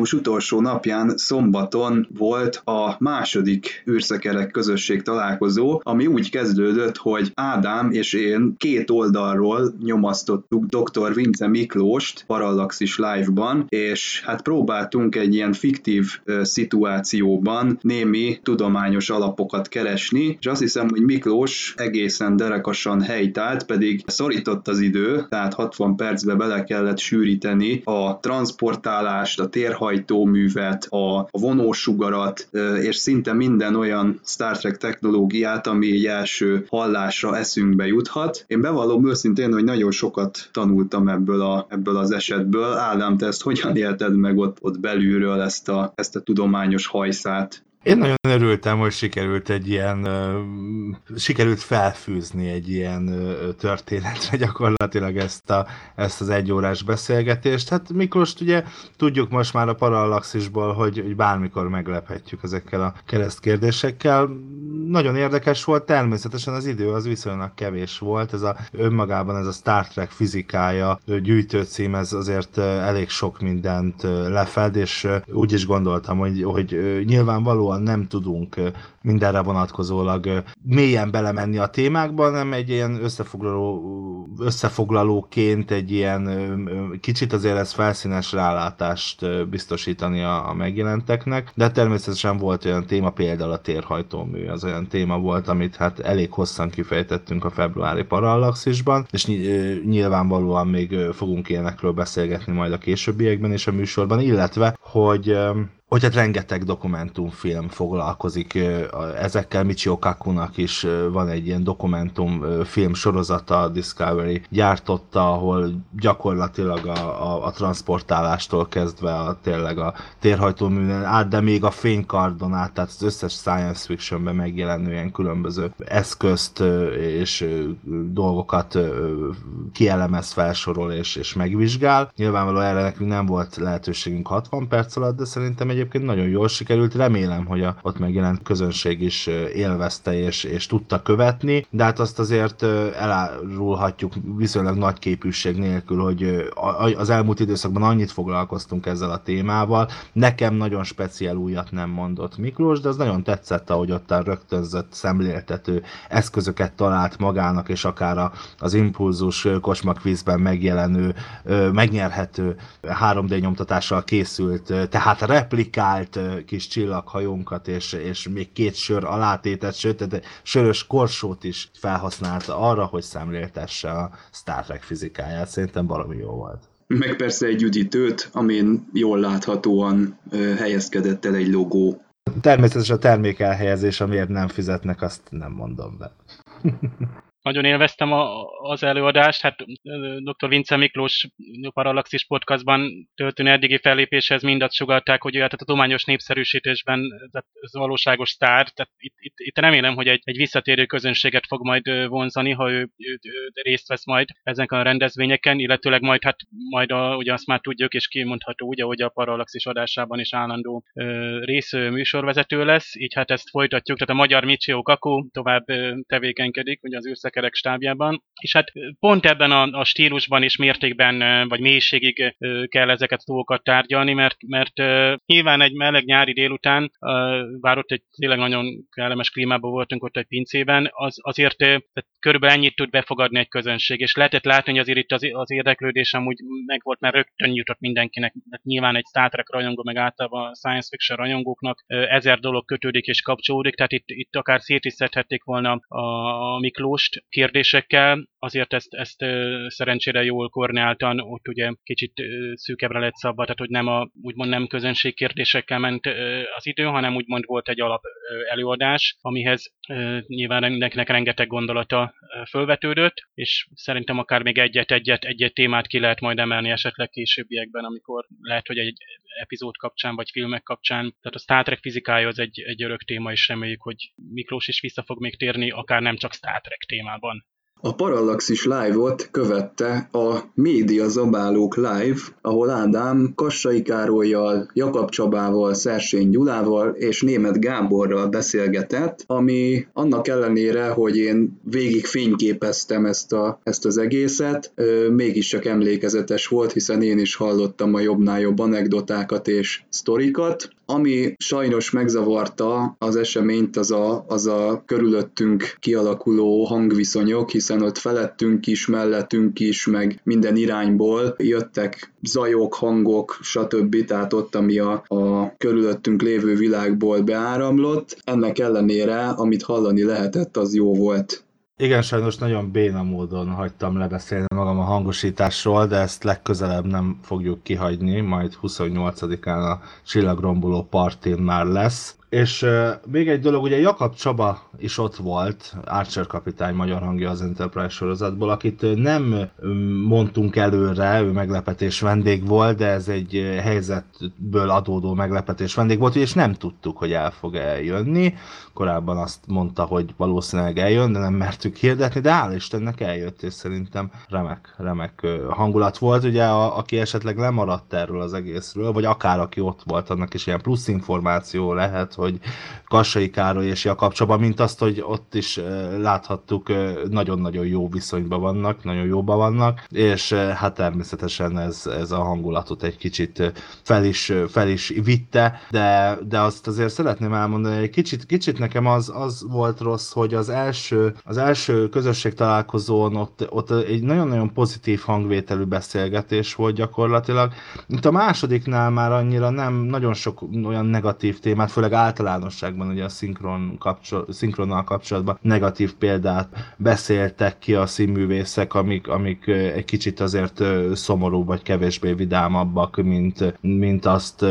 Speaker 3: Június utolsó napján szombaton volt a második űrszekerek közösség találkozó, ami úgy kezdődött, hogy Ádám és én két oldalról nyomasztottuk dr. Vince Miklóst Parallaxis Live-ban, és hát próbáltunk egy ilyen fiktív szituációban némi tudományos alapokat keresni, és azt hiszem, hogy Miklós egészen derekasan helytált, pedig szorított az idő, tehát 60 percbe bele kellett sűríteni a transportálást, a térhajtóművet, a vonósugarat, és szinte minden olyan Star Trek technológiát, ami egy első hallásra eszünkbe juthat. Én bevallom őszintén, hogy nagyon sokat tanultam ebből, a, ebből az esetből. Ádám, te ezt hogyan élted meg ott, ott belülről ezt a, ezt a tudományos hajszát?
Speaker 5: Én nagyon örültem, hogy sikerült egy ilyen, sikerült felfűzni egy ilyen történetre gyakorlatilag ezt, a, ezt az egyórás beszélgetést. Hát Miklós ugye tudjuk most már a Parallaxisból, hogy, hogy bármikor meglephetjük ezekkel a keresztkérdésekkel. Nagyon érdekes volt, természetesen az idő az viszonylag kevés volt, ez a önmagában ez a Star Trek fizikája gyűjtőcím, ez azért elég sok mindent lefed, és úgy is gondoltam, hogy, hogy nyilvánvaló nyilvánvalóan nem tudunk mindenre vonatkozólag mélyen belemenni a témákba, hanem egy ilyen összefoglaló, összefoglalóként egy ilyen kicsit azért ez felszínes rálátást biztosítani a, a megjelenteknek, de természetesen volt olyan téma, például a térhajtómű, az olyan téma volt, amit hát elég hosszan kifejtettünk a februári parallaxisban, és nyilvánvalóan még fogunk ilyenekről beszélgetni majd a későbbiekben és a műsorban, illetve, hogy hogy hát rengeteg dokumentumfilm foglalkozik ezekkel. Michio Kakunak is van egy ilyen dokumentumfilm sorozata, a Discovery gyártotta, ahol gyakorlatilag a, a, a transportálástól kezdve a, tényleg a térhajtóműnen át, de még a fénykardon át, tehát az összes science fictionben megjelenő ilyen különböző eszközt és dolgokat kielemez, felsorol és, és megvizsgál. Nyilvánvalóan erre nekünk nem volt lehetőségünk 60 perc alatt, de szerintem egy egyébként nagyon jól sikerült, remélem, hogy a ott megjelent közönség is élvezte és, és tudta követni, de hát azt azért elárulhatjuk viszonylag nagy képűség nélkül, hogy az elmúlt időszakban annyit foglalkoztunk ezzel a témával. Nekem nagyon speciál újat nem mondott Miklós, de az nagyon tetszett, ahogy ott a rögtönzött szemléltető eszközöket talált magának, és akár az impulzus kocsmakvízben megjelenő, megnyerhető 3D nyomtatással készült, tehát replikált kis csillaghajónkat, és, és még két sör alátétet, sőt, de sörös korsót is felhasználta arra, hogy szemléltesse a Star Trek fizikáját. Szerintem valami jó volt.
Speaker 3: Meg persze egy üdítőt, amin jól láthatóan helyezkedett el egy logó.
Speaker 5: Természetesen a termék elhelyezés, amiért nem fizetnek, azt nem mondom be.
Speaker 6: Nagyon élveztem a, az előadást, hát dr. Vince Miklós Parallaxis podcastban történő eddigi fellépéshez mindat sugalták, hogy hát a tudományos népszerűsítésben ez valóságos sztár, tehát itt, itt, itt remélem, hogy egy, egy visszatérő közönséget fog majd vonzani, ha ő, ő, ő részt vesz majd ezeken a rendezvényeken, illetőleg majd hát majd a, ugye azt már tudjuk, és kimondható ugye, hogy a Parallaxis adásában is állandó ö, rész műsorvezető lesz, így hát ezt folytatjuk, tehát a magyar Michio Kaku tovább tevékenykedik, ugye az zenekerek stábjában, és hát pont ebben a, a stílusban és mértékben, vagy mélységig kell ezeket a dolgokat tárgyalni, mert, mert nyilván egy meleg nyári délután, bár ott egy tényleg nagyon kellemes klímában voltunk ott egy pincében, az, azért körülbelül ennyit tud befogadni egy közönség, és lehetett látni, hogy azért itt az, az érdeklődés amúgy meg volt, mert rögtön jutott mindenkinek, hát nyilván egy Star Trek rajongó, meg általában a science fiction rajongóknak ezer dolog kötődik és kapcsolódik, tehát itt, itt akár szét is szedhették volna a Miklóst, kérdésekkel, azért ezt, ezt szerencsére jól koordináltan, ott ugye kicsit szűkebbre lett szabva, tehát hogy nem a, úgymond nem közönség kérdésekkel ment az idő, hanem úgymond volt egy alap előadás, amihez nyilván mindenkinek rengeteg gondolata fölvetődött, és szerintem akár még egyet-egyet, egyet témát ki lehet majd emelni esetleg későbbiekben, amikor lehet, hogy egy epizód kapcsán, vagy filmek kapcsán. Tehát a Star Trek fizikája az egy, egy örök téma, és reméljük, hogy Miklós is vissza fog még térni, akár nem csak Star Trek témában.
Speaker 3: A Parallaxis Live-ot követte a Média Zabálók Live, ahol Ádám Kassai Károlyjal, Jakab Csabával, Szersény Gyulával és Német Gáborral beszélgetett, ami annak ellenére, hogy én végig fényképeztem ezt, a, ezt az egészet, mégis csak emlékezetes volt, hiszen én is hallottam a jobbnál jobb anekdotákat és sztorikat. Ami sajnos megzavarta az eseményt, az a, az a körülöttünk kialakuló hangviszonyok, hiszen ott felettünk is, mellettünk is, meg minden irányból jöttek zajok, hangok, stb. Tehát ott, ami a, a körülöttünk lévő világból beáramlott. Ennek ellenére, amit hallani lehetett, az jó volt.
Speaker 5: Igen, sajnos nagyon béna módon hagytam lebeszélni magam a hangosításról, de ezt legközelebb nem fogjuk kihagyni, majd 28-án a csillagromboló partin már lesz. És uh, még egy dolog, ugye Jakab Csaba is ott volt, Archer kapitány magyar hangja az Enterprise sorozatból, akit nem mondtunk előre, ő meglepetés vendég volt, de ez egy helyzetből adódó meglepetés vendég volt, és nem tudtuk, hogy el fog eljönni. Korábban azt mondta, hogy valószínűleg eljön, de nem mertük hirdetni, de áll Istennek eljött, és szerintem remek, remek hangulat volt. Ugye, a, aki esetleg lemaradt erről az egészről, vagy akár aki ott volt, annak is ilyen plusz információ lehet, hogy Kassai Károly és Csaba, mint azt, hogy ott is láthattuk, nagyon-nagyon jó viszonyban vannak, nagyon jóban vannak, és hát természetesen ez, ez a hangulatot egy kicsit fel is, fel is vitte, de, de azt azért szeretném elmondani, hogy kicsit, kicsit nekem az, az volt rossz, hogy az első, az első közösség találkozón ott, ott egy nagyon-nagyon pozitív hangvételű beszélgetés volt gyakorlatilag. Itt a másodiknál már annyira nem, nagyon sok olyan negatív témát, főleg általánosságban ugye a szinkron kapcsol, szinkronnal kapcsolatban negatív példát beszéltek ki a színművészek, amik, amik egy kicsit azért szomorú vagy kevésbé vidámabbak, mint, mint azt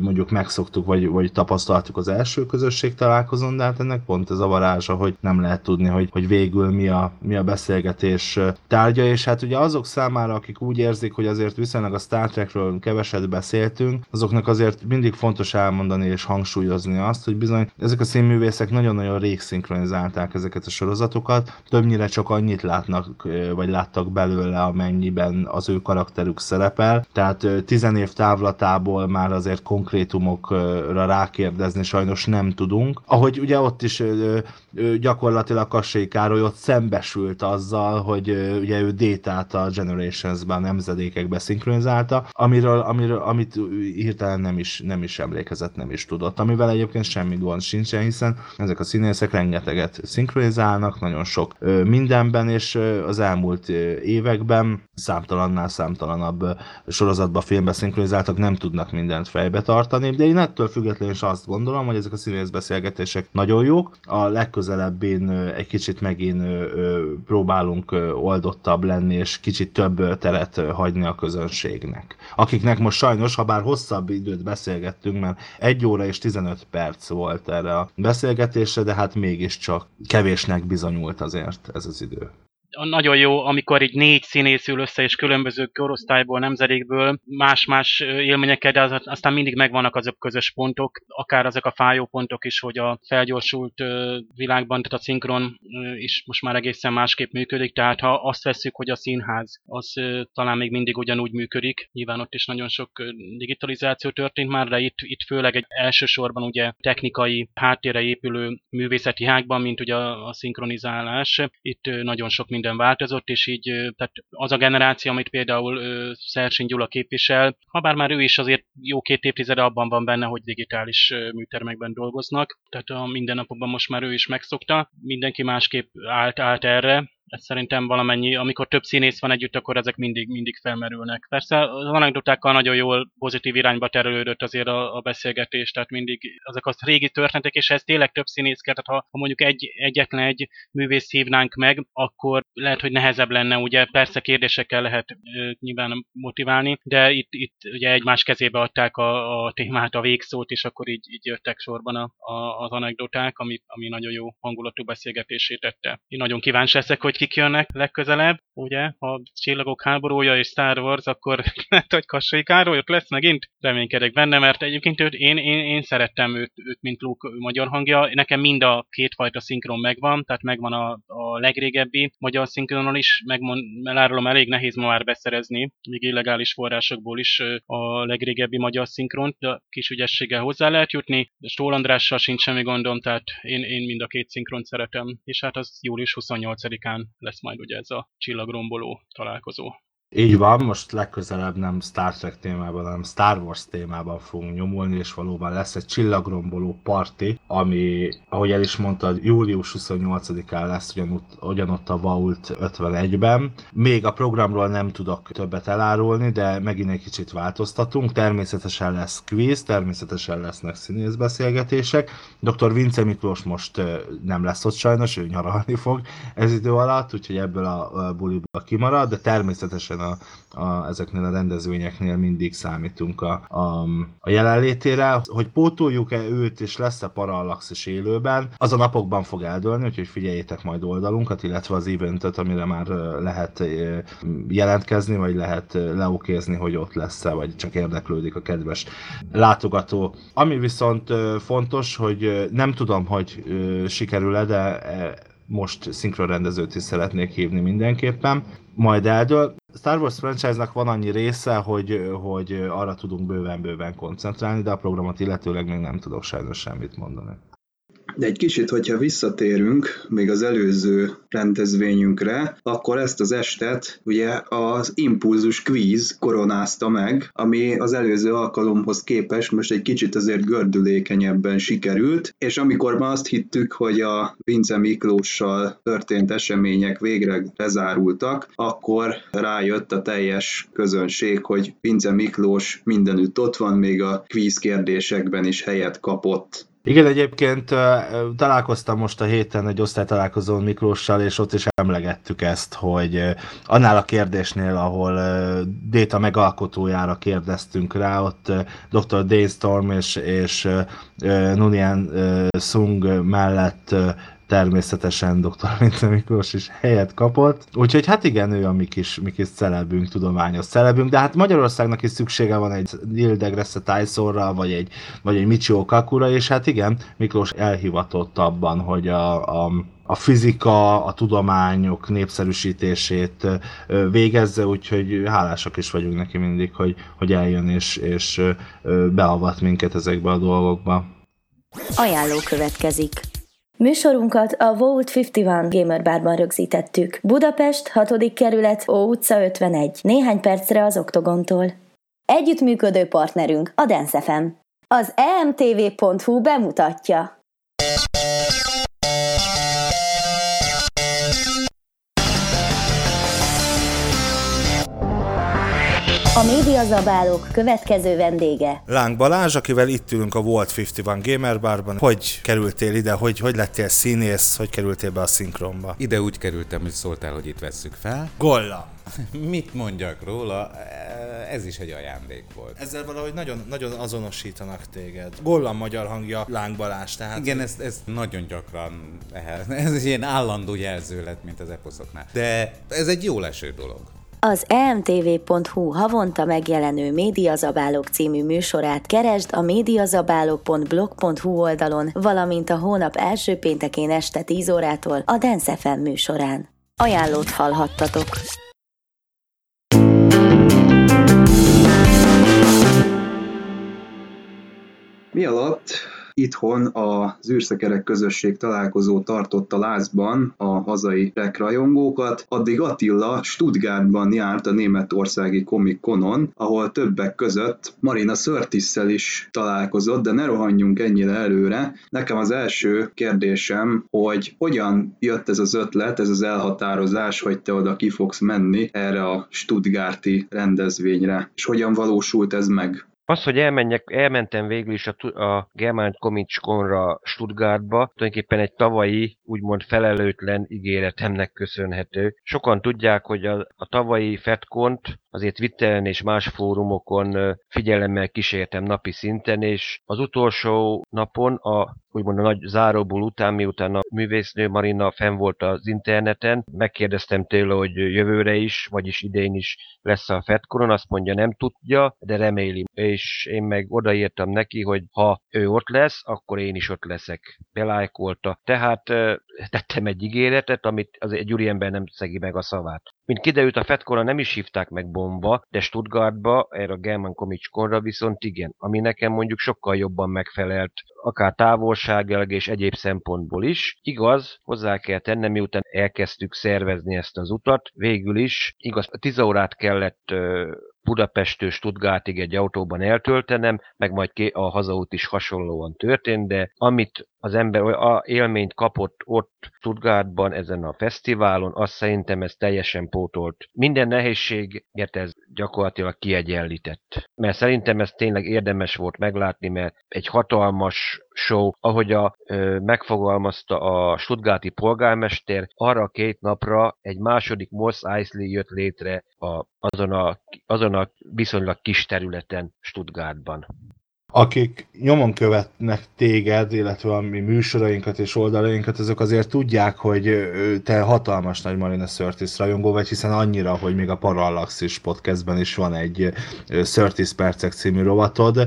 Speaker 5: mondjuk megszoktuk, vagy, vagy tapasztaltuk az első közösség találkozón, de hát ennek pont ez a varázsa, hogy nem lehet tudni, hogy, hogy végül mi a, mi a beszélgetés tárgya, és hát ugye azok számára, akik úgy érzik, hogy azért viszonylag a Star Trekről keveset beszéltünk, azoknak azért mindig fontos elmondani és hangsúlyozni, tapasztalni azt, hogy bizony ezek a színművészek nagyon-nagyon rég szinkronizálták ezeket a sorozatokat, többnyire csak annyit látnak, vagy láttak belőle, amennyiben az ő karakterük szerepel, tehát tizen év távlatából már azért konkrétumokra rákérdezni sajnos nem tudunk. Ahogy ugye ott is gyakorlatilag Kassai Károly ott szembesült azzal, hogy ugye ő Détát a Generations-ben, nemzedékekbe szinkronizálta, amiről, amiről, amit hirtelen nem is, nem is emlékezett, nem is tudott, amivel egyébként semmi gond sincsen, hiszen ezek a színészek rengeteget szinkronizálnak, nagyon sok mindenben, és az elmúlt években számtalannál számtalanabb sorozatba, filmbe szinkronizáltak, nem tudnak mindent fejbe tartani, de én ettől függetlenül is azt gondolom, hogy ezek a színészbeszélgetések nagyon jók. A legközelebbén egy kicsit megint próbálunk oldottabb lenni, és kicsit több teret hagyni a közönségnek. Akiknek most sajnos, ha bár hosszabb időt beszélgettünk, mert egy óra és 15 perc volt erre a beszélgetésre, de hát mégiscsak kevésnek bizonyult azért ez az idő
Speaker 6: nagyon jó, amikor így négy színész ül össze, és különböző korosztályból, nemzedékből más-más élményekkel, de az, aztán mindig megvannak azok közös pontok, akár azok a fájó pontok is, hogy a felgyorsult világban, tehát a szinkron is most már egészen másképp működik, tehát ha azt veszük, hogy a színház, az talán még mindig ugyanúgy működik, nyilván ott is nagyon sok digitalizáció történt már, de itt, itt főleg egy elsősorban ugye technikai háttérre épülő művészeti hágban, mint ugye a, a szinkronizálás, itt nagyon sok minden változott, és így tehát az a generáció, amit például Szersin Gyula képvisel, ha bár már ő is azért jó két évtizede abban van benne, hogy digitális műtermekben dolgoznak, tehát a mindennapokban most már ő is megszokta, mindenki másképp állt, állt erre, ez szerintem valamennyi, amikor több színész van együtt, akkor ezek mindig, mindig felmerülnek. Persze az anekdotákkal nagyon jól pozitív irányba terelődött azért a, a beszélgetés, tehát mindig azok az régi történetek, és ez tényleg több színész kell, tehát ha, ha mondjuk egy, egyetlen egy művész hívnánk meg, akkor lehet, hogy nehezebb lenne, ugye persze kérdésekkel lehet e, nyilván motiválni, de itt, itt ugye egymás kezébe adták a, a témát, a végszót, és akkor így, így jöttek sorban a, a, az anekdoták, ami, ami nagyon jó hangulatú beszélgetését tette. Én nagyon kíváncsi leszek, hogy kik jönnek legközelebb, ugye, ha Csillagok háborúja és Star Wars, akkor lehet, hogy Kassai Károly ott lesz megint, reménykedek benne, mert egyébként őt, én, én, én szerettem őt, őt, mint Luke magyar hangja, nekem mind a kétfajta szinkron megvan, tehát megvan a, a legrégebbi magyar szinkronról is, megmond, elárulom, elég nehéz ma már beszerezni, még illegális forrásokból is a legrégebbi magyar szinkront, de kis ügyességgel hozzá lehet jutni, Stól Andrással sincs semmi gondom, tehát én, én mind a két szinkront szeretem, és hát az július 28-án lesz majd ugye ez a csillagromboló találkozó.
Speaker 5: Így van, most legközelebb nem Star Trek témában, hanem Star Wars témában fogunk nyomulni, és valóban lesz egy csillagromboló parti, ami, ahogy el is mondtad, július 28-án lesz ugyanott, ugyanott a Vault 51-ben. Még a programról nem tudok többet elárulni, de megint egy kicsit változtatunk. Természetesen lesz quiz, természetesen lesznek színészbeszélgetések. Dr. Vince Miklós most nem lesz ott sajnos, ő nyaralni fog ez idő alatt, úgyhogy ebből a buliból kimarad, de természetesen a, a, ezeknél a rendezvényeknél mindig számítunk a, a, a jelenlétére. Hogy pótoljuk-e őt, és lesz-e Parallax élőben, az a napokban fog eldőlni, úgyhogy figyeljétek majd oldalunkat, illetve az eventet, amire már lehet jelentkezni, vagy lehet leokézni, hogy ott lesz-e, vagy csak érdeklődik a kedves látogató. Ami viszont fontos, hogy nem tudom, hogy sikerül-e, de most szinkronrendezőt is szeretnék hívni mindenképpen. Majd eldől. Star Wars franchise-nak van annyi része, hogy, hogy arra tudunk bőven-bőven koncentrálni, de a programot illetőleg még nem tudok sajnos semmit mondani.
Speaker 3: De egy kicsit, hogyha visszatérünk még az előző rendezvényünkre, akkor ezt az estet ugye az Impulzus Quiz koronázta meg, ami az előző alkalomhoz képest most egy kicsit azért gördülékenyebben sikerült, és amikor ma azt hittük, hogy a Vince Miklóssal történt események végre lezárultak, akkor rájött a teljes közönség, hogy Vince Miklós mindenütt ott van, még a quiz kérdésekben is helyet kapott.
Speaker 5: Igen, egyébként találkoztam most a héten egy osztálytalálkozón Miklóssal, és ott is emlegettük ezt, hogy annál a kérdésnél, ahol Déta megalkotójára kérdeztünk rá, ott Dr. Dane Storm és, és Nunian Sung mellett természetesen dr. Vince Miklós is helyet kapott. Úgyhogy hát igen, ő a mi kis, mi kis celebünk, tudományos celebünk, de hát Magyarországnak is szüksége van egy Neil deGrasse Tysonra, vagy egy, vagy egy Michio Kakura, és hát igen, Miklós elhivatott abban, hogy a, a a fizika, a tudományok népszerűsítését végezze, úgyhogy hálásak is vagyunk neki mindig, hogy, hogy eljön és, és beavat minket ezekbe a dolgokba.
Speaker 2: Ajánló következik. Műsorunkat a Vault 51 Gamer Barban rögzítettük. Budapest, 6. kerület, Ó utca 51, néhány percre az Oktogontól. Együttműködő partnerünk a Dance FM. Az emtv.hu bemutatja. A médiazabálók következő vendége.
Speaker 5: Láng Balázs, akivel itt ülünk a Volt 51 Gamer Barban. Hogy kerültél ide? Hogy, hogy lettél színész? Hogy kerültél be a szinkronba?
Speaker 1: Ide úgy kerültem, hogy szóltál, hogy itt vesszük fel.
Speaker 5: Golla!
Speaker 1: Mit mondjak róla? Ez is egy ajándék volt.
Speaker 5: Ezzel valahogy nagyon, nagyon azonosítanak téged. Gollam magyar hangja Láng Balázs, tehát...
Speaker 1: Igen, ez, ez nagyon gyakran, ez egy ilyen állandó jelző lett, mint az eposzoknál. De ez egy jó leső dolog.
Speaker 2: Az emtv.hu havonta megjelenő Médiazabálók című műsorát keresd a médiazabálók.blog.hu oldalon, valamint a hónap első péntekén este 10 órától a Dance FM műsorán. Ajánlót hallhattatok!
Speaker 3: Mi alatt itthon a űrszekerek közösség találkozó tartott a lázban a hazai rajongókat, addig Attila Stuttgartban járt a németországi Comic Conon, ahol többek között Marina Sörtisszel is találkozott, de ne rohanjunk ennyire előre. Nekem az első kérdésem, hogy hogyan jött ez az ötlet, ez az elhatározás, hogy te oda ki fogsz menni erre a Stuttgarti rendezvényre, és hogyan valósult ez meg?
Speaker 4: Az, hogy elmenjek, elmentem végül is a, a German Comic Conra Stuttgartba, tulajdonképpen egy tavalyi, úgymond felelőtlen ígéretemnek köszönhető. Sokan tudják, hogy a, a tavalyi FedCont azért Twitteren és más fórumokon figyelemmel kísértem napi szinten, és az utolsó napon a úgymond a nagy záróból után, miután a művésznő Marina fenn volt az interneten, megkérdeztem tőle, hogy jövőre is, vagyis idén is lesz a FedConon, azt mondja nem tudja, de reméli. És én meg odaírtam neki, hogy ha ő ott lesz, akkor én is ott leszek. Belájkolta. Tehát tettem egy ígéretet, amit az egy úriember nem szegi meg a szavát. Mint kiderült, a Fedcorra nem is hívták meg bomba, de Stuttgartba, erre a German Comic Conra viszont igen, ami nekem mondjuk sokkal jobban megfelelt, akár távolságilag és egyéb szempontból is. Igaz, hozzá kell tennem, miután elkezdtük szervezni ezt az utat, végül is, igaz, 10 órát kellett Budapestől Stuttgartig egy autóban eltöltenem, meg majd a hazaút is hasonlóan történt, de amit az ember a élményt kapott ott Stuttgartban ezen a fesztiválon, azt szerintem ez teljesen pótolt. Minden nehézséget ez gyakorlatilag kiegyenlített. Mert szerintem ez tényleg érdemes volt meglátni, mert egy hatalmas show, ahogy a, ö, megfogalmazta a Stuttgarti polgármester, arra a két napra egy második Moss Eisley jött létre a, azon, a, azon a viszonylag kis területen Stuttgartban
Speaker 5: akik nyomon követnek téged, illetve a mi műsorainkat és oldalainkat, azok azért tudják, hogy te hatalmas nagy Marina Sörtis rajongó vagy, hiszen annyira, hogy még a Parallaxis podcastben is van egy Sörtis percek című rovatod.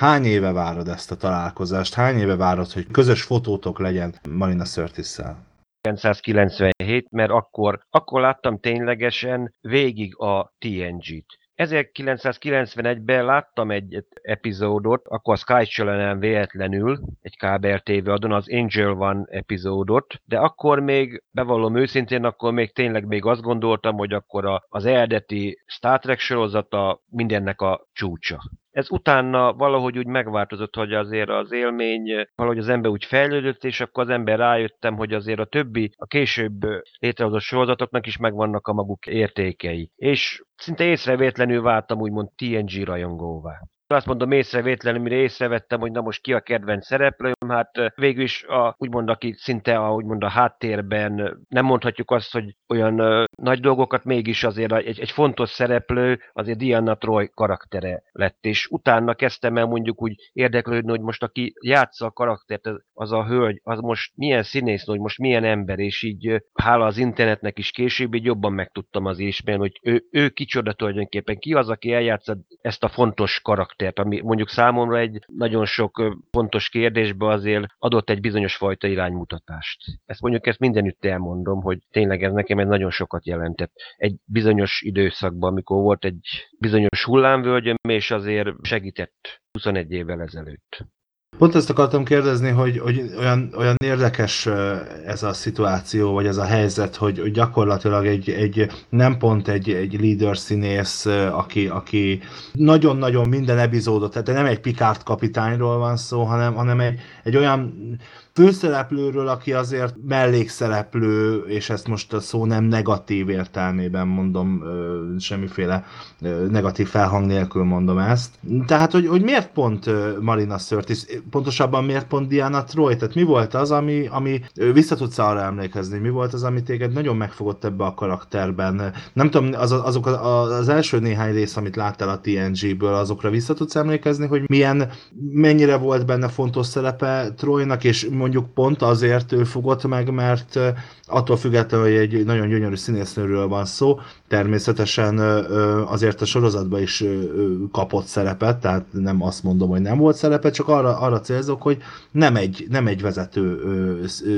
Speaker 5: Hány éve várod ezt a találkozást? Hány éve várod, hogy közös fotótok legyen Marina Sörtisszel?
Speaker 4: 1997, mert akkor, akkor láttam ténylegesen végig a TNG-t. 1991-ben láttam egy epizódot, akkor a Sky channel véletlenül, egy kábel TV adon, az Angel One epizódot, de akkor még, bevallom őszintén, akkor még tényleg még azt gondoltam, hogy akkor a, az eredeti Star Trek sorozata mindennek a csúcsa ez utána valahogy úgy megváltozott, hogy azért az élmény, valahogy az ember úgy fejlődött, és akkor az ember rájöttem, hogy azért a többi, a később létrehozott sorozatoknak is megvannak a maguk értékei. És szinte észrevétlenül váltam úgymond TNG rajongóvá azt mondom észrevétlenül, mire észrevettem, hogy na most ki a kedvenc szereplőm, hát végül is a, úgymond aki szinte a, úgymond a háttérben nem mondhatjuk azt, hogy olyan ö, nagy dolgokat, mégis azért egy, egy fontos szereplő, azért Diana Troy karaktere lett, és utána kezdtem el mondjuk úgy érdeklődni, hogy most aki játsza a karaktert, az a hölgy, az most milyen színész, hogy most milyen ember, és így hála az internetnek is később így jobban megtudtam az ismerni, hogy ő, ő kicsoda tulajdonképpen, ki az, aki eljátsza ezt a fontos karaktert, ami mondjuk számomra egy nagyon sok fontos kérdésbe azért adott egy bizonyos fajta iránymutatást. Ezt mondjuk ezt mindenütt elmondom, hogy tényleg ez nekem egy nagyon sokat jelentett. Egy bizonyos időszakban, amikor volt egy bizonyos hullámvölgyöm, és azért segített 21 évvel ezelőtt.
Speaker 5: Pont ezt akartam kérdezni, hogy, hogy olyan, olyan érdekes ez a szituáció, vagy ez a helyzet, hogy, gyakorlatilag egy, egy nem pont egy, egy leader színész, aki, aki nagyon-nagyon minden epizódot, tehát nem egy Picard kapitányról van szó, hanem, hanem egy, egy olyan főszereplőről, aki azért mellékszereplő, és ezt most a szó nem negatív értelmében mondom, semmiféle negatív felhang nélkül mondom ezt. Tehát, hogy, hogy miért pont Marina Sirtis, pontosabban miért pont Diana Troy? Tehát mi volt az, ami, ami vissza tudsz arra emlékezni, mi volt az, ami téged nagyon megfogott ebbe a karakterben? Nem tudom, az, azok az, az első néhány rész, amit láttál a TNG-ből, azokra vissza tudsz emlékezni, hogy milyen, mennyire volt benne fontos szerepe Troynak, és mondjuk pont azért ő fogott meg, mert attól függetlenül, hogy egy nagyon gyönyörű színésznőről van szó, természetesen azért a sorozatban is kapott szerepet, tehát nem azt mondom, hogy nem volt szerepe, csak arra, arra célzok, hogy nem egy, nem egy vezető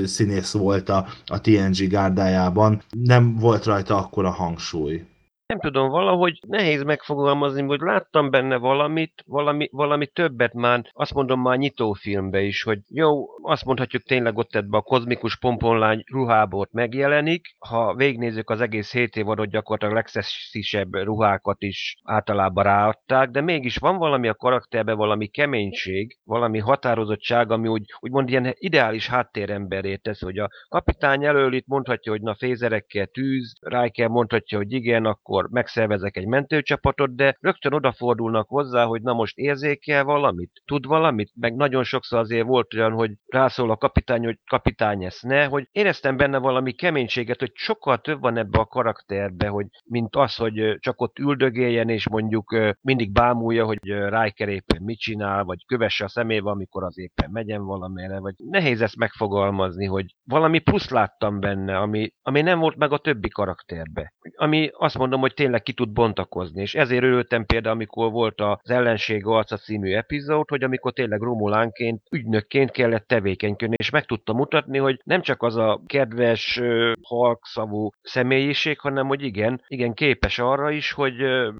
Speaker 5: színész volt a, a TNG gárdájában, nem volt rajta akkora hangsúly
Speaker 4: nem tudom, valahogy nehéz megfogalmazni, hogy láttam benne valamit, valami, valami többet már, azt mondom már nyitófilmbe is, hogy jó, azt mondhatjuk tényleg ott ebbe a kozmikus pomponlány ruhából megjelenik, ha végnézzük az egész 7 évadot, gyakorlatilag legszeszisebb ruhákat is általában ráadták, de mégis van valami a karakterben, valami keménység, valami határozottság, ami úgy, úgymond ilyen ideális háttéremberé tesz, hogy a kapitány elől itt mondhatja, hogy na fézerekkel tűz, Riker mondhatja, hogy igen, akkor akkor megszervezek egy mentőcsapatot, de rögtön odafordulnak hozzá, hogy na most érzékel valamit, tud valamit, meg nagyon sokszor azért volt olyan, hogy rászól a kapitány, hogy kapitány ezt ne, hogy éreztem benne valami keménységet, hogy sokkal több van ebbe a karakterbe, hogy mint az, hogy csak ott üldögéljen, és mondjuk mindig bámulja, hogy Riker éppen mit csinál, vagy kövesse a szemébe, amikor az éppen megyen valamire, vagy nehéz ezt megfogalmazni, hogy valami plusz láttam benne, ami, ami nem volt meg a többi karakterbe. Ami azt mondom, hogy tényleg ki tud bontakozni. És ezért örültem például, amikor volt az Ellenség arca című epizód, hogy amikor tényleg Romulánként, ügynökként kellett tevékenykedni, és meg tudta mutatni, hogy nem csak az a kedves, halkszavú személyiség, hanem hogy igen, igen képes arra is, hogy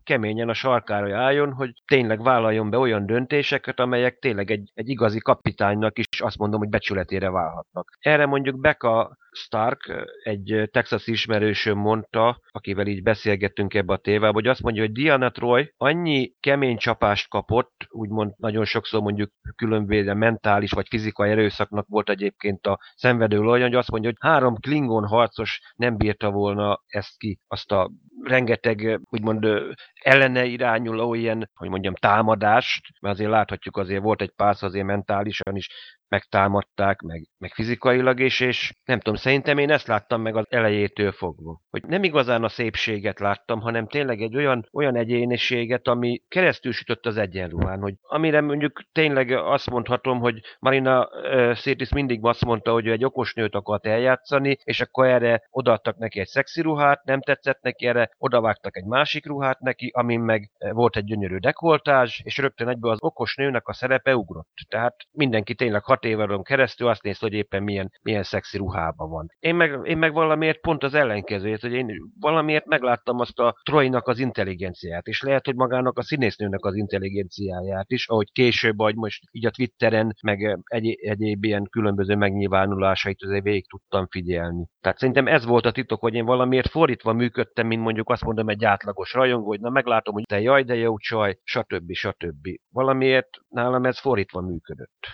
Speaker 4: keményen a sarkára álljon, hogy tényleg vállaljon be olyan döntéseket, amelyek tényleg egy, egy igazi kapitánynak is azt mondom, hogy becsületére válhatnak. Erre mondjuk Beka Stark egy Texas ismerősöm mondta, akivel így beszélgettünk ebbe a tévába, hogy azt mondja, hogy Diana Troy annyi kemény csapást kapott, úgymond nagyon sokszor mondjuk különböző mentális vagy fizikai erőszaknak volt egyébként a szenvedő olyan, hogy azt mondja, hogy három Klingon harcos nem bírta volna ezt ki, azt a rengeteg úgymond ellene irányuló ilyen, hogy mondjam, támadást, mert azért láthatjuk, azért volt egy pár azért mentálisan is megtámadták, meg, meg fizikailag is, és nem tudom, szerintem én ezt láttam meg az elejétől fogva. Hogy nem igazán a szépséget láttam, hanem tényleg egy olyan, olyan egyéniséget, ami keresztül sütött az egyenruhán, hogy amire mondjuk tényleg azt mondhatom, hogy Marina uh, Sirtis mindig azt mondta, hogy ő egy okos nőt akart eljátszani, és akkor erre odaadtak neki egy szexi ruhát, nem tetszett neki, erre odavágtak egy másik ruhát neki, amin meg volt egy gyönyörű dekoltázs, és rögtön egyből az okos nőnek a szerepe ugrott. Tehát mindenki tényleg hat évedon keresztül azt nézte, hogy éppen milyen, milyen szexi ruhában van. Én meg, én meg valamiért pont az ellenkezőjét, hogy én valamiért megláttam azt a Trojnak az intelligenciát, és lehet, hogy magának a színésznőnek az intelligenciáját is, ahogy később, vagy most így a Twitteren, meg egy, egyéb ilyen különböző megnyilvánulásait azért végig tudtam figyelni. Tehát szerintem ez volt a titok, hogy én valamiért fordítva működtem, mint mondjuk azt mondom egy átlagos rajongó, hogy na meglátom, hogy te jaj, de jó csaj, stb. stb. Valamiért nálam ez fordítva működött.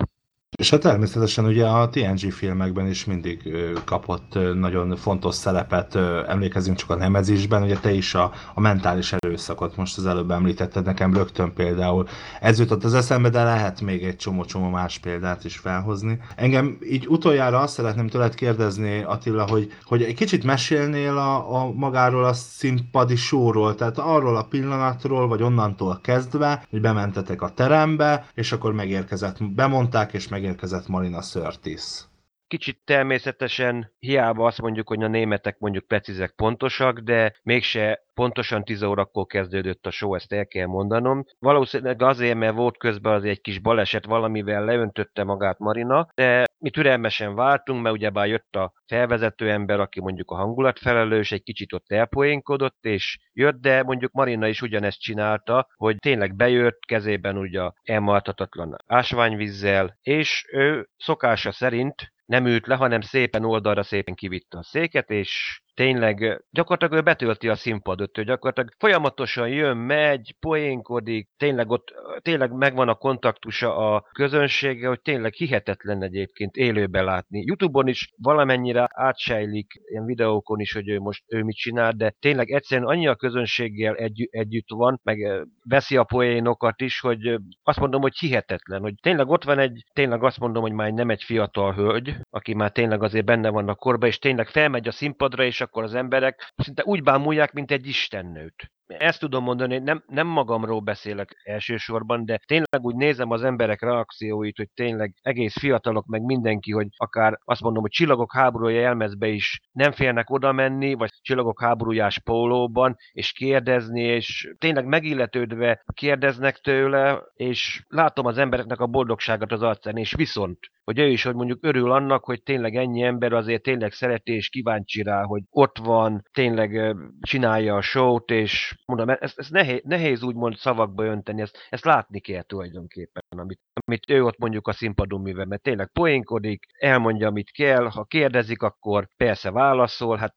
Speaker 5: És hát természetesen ugye a TNG filmekben is mindig kapott nagyon fontos szerepet, emlékezünk csak a Nemezisben, ugye te is a, a mentális erőszakot most az előbb említetted nekem rögtön például. Ez jutott az eszembe, de lehet még egy csomó-csomó más példát is felhozni. Engem így utoljára azt szeretném tőled kérdezni, Attila, hogy, hogy egy kicsit mesélnél a, a magáról a színpadi sóról, tehát arról a pillanatról, vagy onnantól kezdve, hogy bementetek a terembe, és akkor megérkezett, bemondták, és megérkezett Marina Sörtis.
Speaker 4: Kicsit természetesen hiába azt mondjuk, hogy a németek mondjuk precízek, pontosak, de mégse pontosan 10 órakor kezdődött a show, ezt el kell mondanom. Valószínűleg azért, mert volt közben az egy kis baleset, valamivel leöntötte magát Marina, de mi türelmesen váltunk, mert ugyebár jött a felvezető ember, aki mondjuk a hangulatfelelős, egy kicsit ott elpoénkodott, és jött, de mondjuk Marina is ugyanezt csinálta, hogy tényleg bejött, kezében ugye elmartatatlan ásványvízzel, és ő szokása szerint nem ült le, hanem szépen oldalra szépen kivitte a széket, és tényleg gyakorlatilag ő betölti a színpadot, ő gyakorlatilag folyamatosan jön, megy, poénkodik, tényleg ott tényleg megvan a kontaktusa a közönsége, hogy tényleg hihetetlen egyébként élőben látni. Youtube-on is valamennyire átsejlik ilyen videókon is, hogy ő most ő mit csinál, de tényleg egyszerűen annyi a közönséggel egy, együtt van, meg veszi a poénokat is, hogy azt mondom, hogy hihetetlen, hogy tényleg ott van egy, tényleg azt mondom, hogy már nem egy fiatal hölgy, aki már tényleg azért benne van a korba, és tényleg felmegy a színpadra, és akkor az emberek szinte úgy bámulják, mint egy istennőt. Ezt tudom mondani, nem, nem magamról beszélek elsősorban, de tényleg úgy nézem az emberek reakcióit, hogy tényleg egész fiatalok, meg mindenki, hogy akár azt mondom, hogy csillagok háborúja jelmezbe is nem félnek oda menni, vagy csillagok háborújás pólóban, és kérdezni, és tényleg megilletődve kérdeznek tőle, és látom az embereknek a boldogságot az arcán, és viszont hogy ő is, hogy mondjuk örül annak, hogy tényleg ennyi ember azért tényleg szereti és kíváncsi rá, hogy ott van, tényleg csinálja a showt, és mondom, ezt, ezt nehéz, nehéz úgymond szavakba önteni, ezt, ezt látni kell tulajdonképpen, amit, amit ő ott mondjuk a színpadon mivel, mert tényleg poénkodik, elmondja, amit kell, ha kérdezik, akkor persze válaszol, hát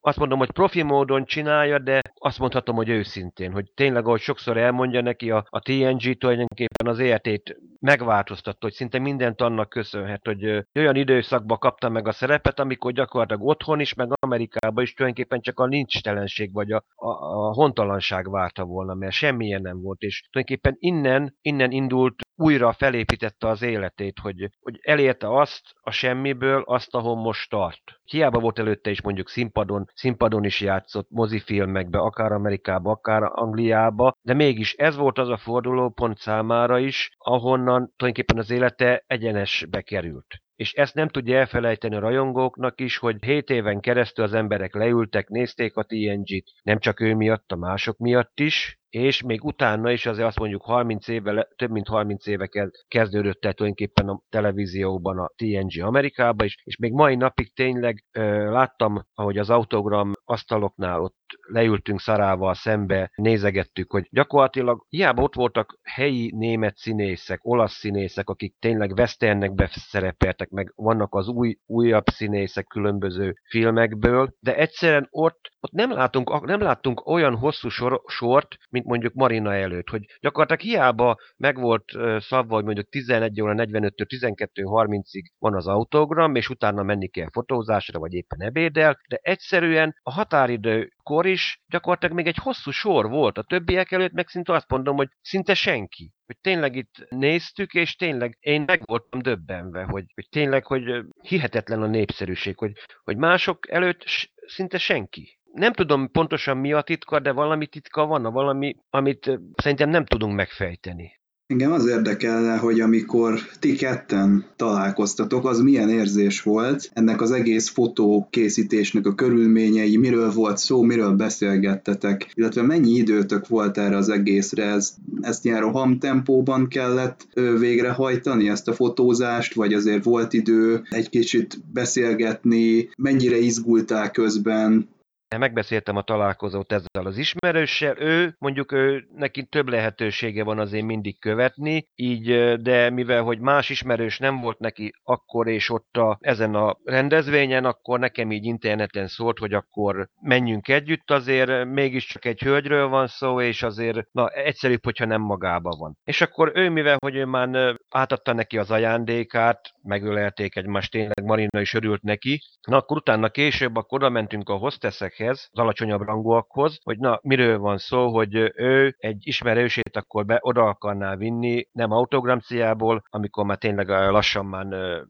Speaker 4: azt mondom, hogy profi módon csinálja, de azt mondhatom, hogy őszintén, hogy tényleg, ahogy sokszor elmondja neki, a, a TNG tulajdonképpen az életét megváltoztatta, hogy szinte mindent annak köszönhet, hogy olyan időszakban kapta meg a szerepet, amikor gyakorlatilag otthon is, meg Amerikában is tulajdonképpen csak a nincstelenség vagy a, a, a hontalanság várta volna, mert semmilyen nem volt, és tulajdonképpen innen, innen indult újra felépítette az életét, hogy, hogy elérte azt a semmiből, azt, ahol most tart. Hiába volt előtte is mondjuk színpadon, színpadon is játszott mozifilmekbe, akár Amerikába, akár Angliába, de mégis ez volt az a fordulópont számára is, ahonnan tulajdonképpen az élete egyenesbe került. És ezt nem tudja elfelejteni a rajongóknak is, hogy 7 éven keresztül az emberek leültek, nézték a TNG-t, nem csak ő miatt, a mások miatt is, és még utána is azért azt mondjuk 30 éve, több mint 30 éve kezdődött el tulajdonképpen a televízióban a TNG Amerikában is, és még mai napig tényleg ö, láttam, ahogy az autogram asztaloknál ott leültünk Szarával szembe, nézegettük, hogy gyakorlatilag hiába ott voltak helyi német színészek, olasz színészek, akik tényleg westernekbe szerepeltek, meg vannak az új, újabb színészek különböző filmekből, de egyszerűen ott, ott nem, látunk, nem láttunk olyan hosszú sor, sort, mint mondjuk Marina előtt, hogy gyakorlatilag hiába meg volt szabva, hogy mondjuk 11 óra 45-től 12.30-ig van az autogram, és utána menni kell fotózásra, vagy éppen ebédel, de egyszerűen a határidőkor is gyakorlatilag még egy hosszú sor volt, a többiek előtt meg szinte azt mondom, hogy szinte senki. Hogy tényleg itt néztük, és tényleg én meg voltam döbbenve, hogy, hogy tényleg, hogy hihetetlen a népszerűség, hogy, hogy mások előtt szinte senki nem tudom pontosan mi a titka, de valami titka van, valami, amit szerintem nem tudunk megfejteni.
Speaker 3: Engem az érdekelne, hogy amikor ti ketten találkoztatok, az milyen érzés volt ennek az egész fotókészítésnek a körülményei, miről volt szó, miről beszélgettetek, illetve mennyi időtök volt erre az egészre, ez, ezt ilyen rohamtempóban kellett végrehajtani, ezt a fotózást, vagy azért volt idő egy kicsit beszélgetni, mennyire izgultál közben,
Speaker 4: megbeszéltem a találkozót ezzel az ismerőssel, ő mondjuk ő, neki több lehetősége van azért mindig követni, így, de mivel hogy más ismerős nem volt neki akkor és ott a, ezen a rendezvényen, akkor nekem így interneten szólt, hogy akkor menjünk együtt, azért mégiscsak egy hölgyről van szó, és azért na, egyszerűbb, hogyha nem magába van. És akkor ő, mivel hogy ő már átadta neki az ajándékát, megölelték egymást, tényleg Marina is örült neki, na akkor utána később akkor oda mentünk a hostessekhez, az alacsonyabb rangúakhoz, hogy na, miről van szó, hogy ő egy ismerősét akkor be oda akarná vinni, nem autogramciából, amikor már tényleg lassan már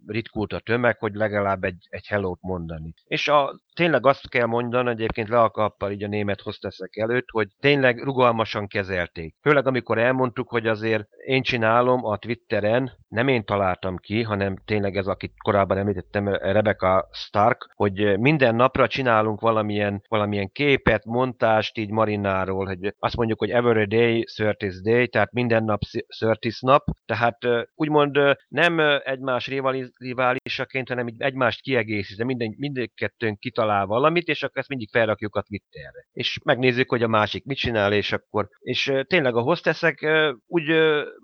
Speaker 4: ritkult a tömeg, hogy legalább egy, egy hellót mondani. És a, tényleg azt kell mondani, egyébként le a kappal így a német hosteszek előtt, hogy tényleg rugalmasan kezelték. Főleg amikor elmondtuk, hogy azért én csinálom a Twitteren, nem én találtam ki, hanem tényleg ez, akit korábban említettem, Rebecca Stark, hogy minden napra csinálunk valamilyen, valamilyen képet, montást így Marináról, hogy azt mondjuk, hogy every day, 30 day, tehát minden nap 30 nap, tehát úgymond nem egymás riválisaként, hanem egymást kiegészítve, minden, mindkettőnk kitalál valamit, és akkor ezt mindig felrakjuk a Twitterre. És megnézzük, hogy a másik mit csinál, és akkor, és tényleg a hosteszek úgy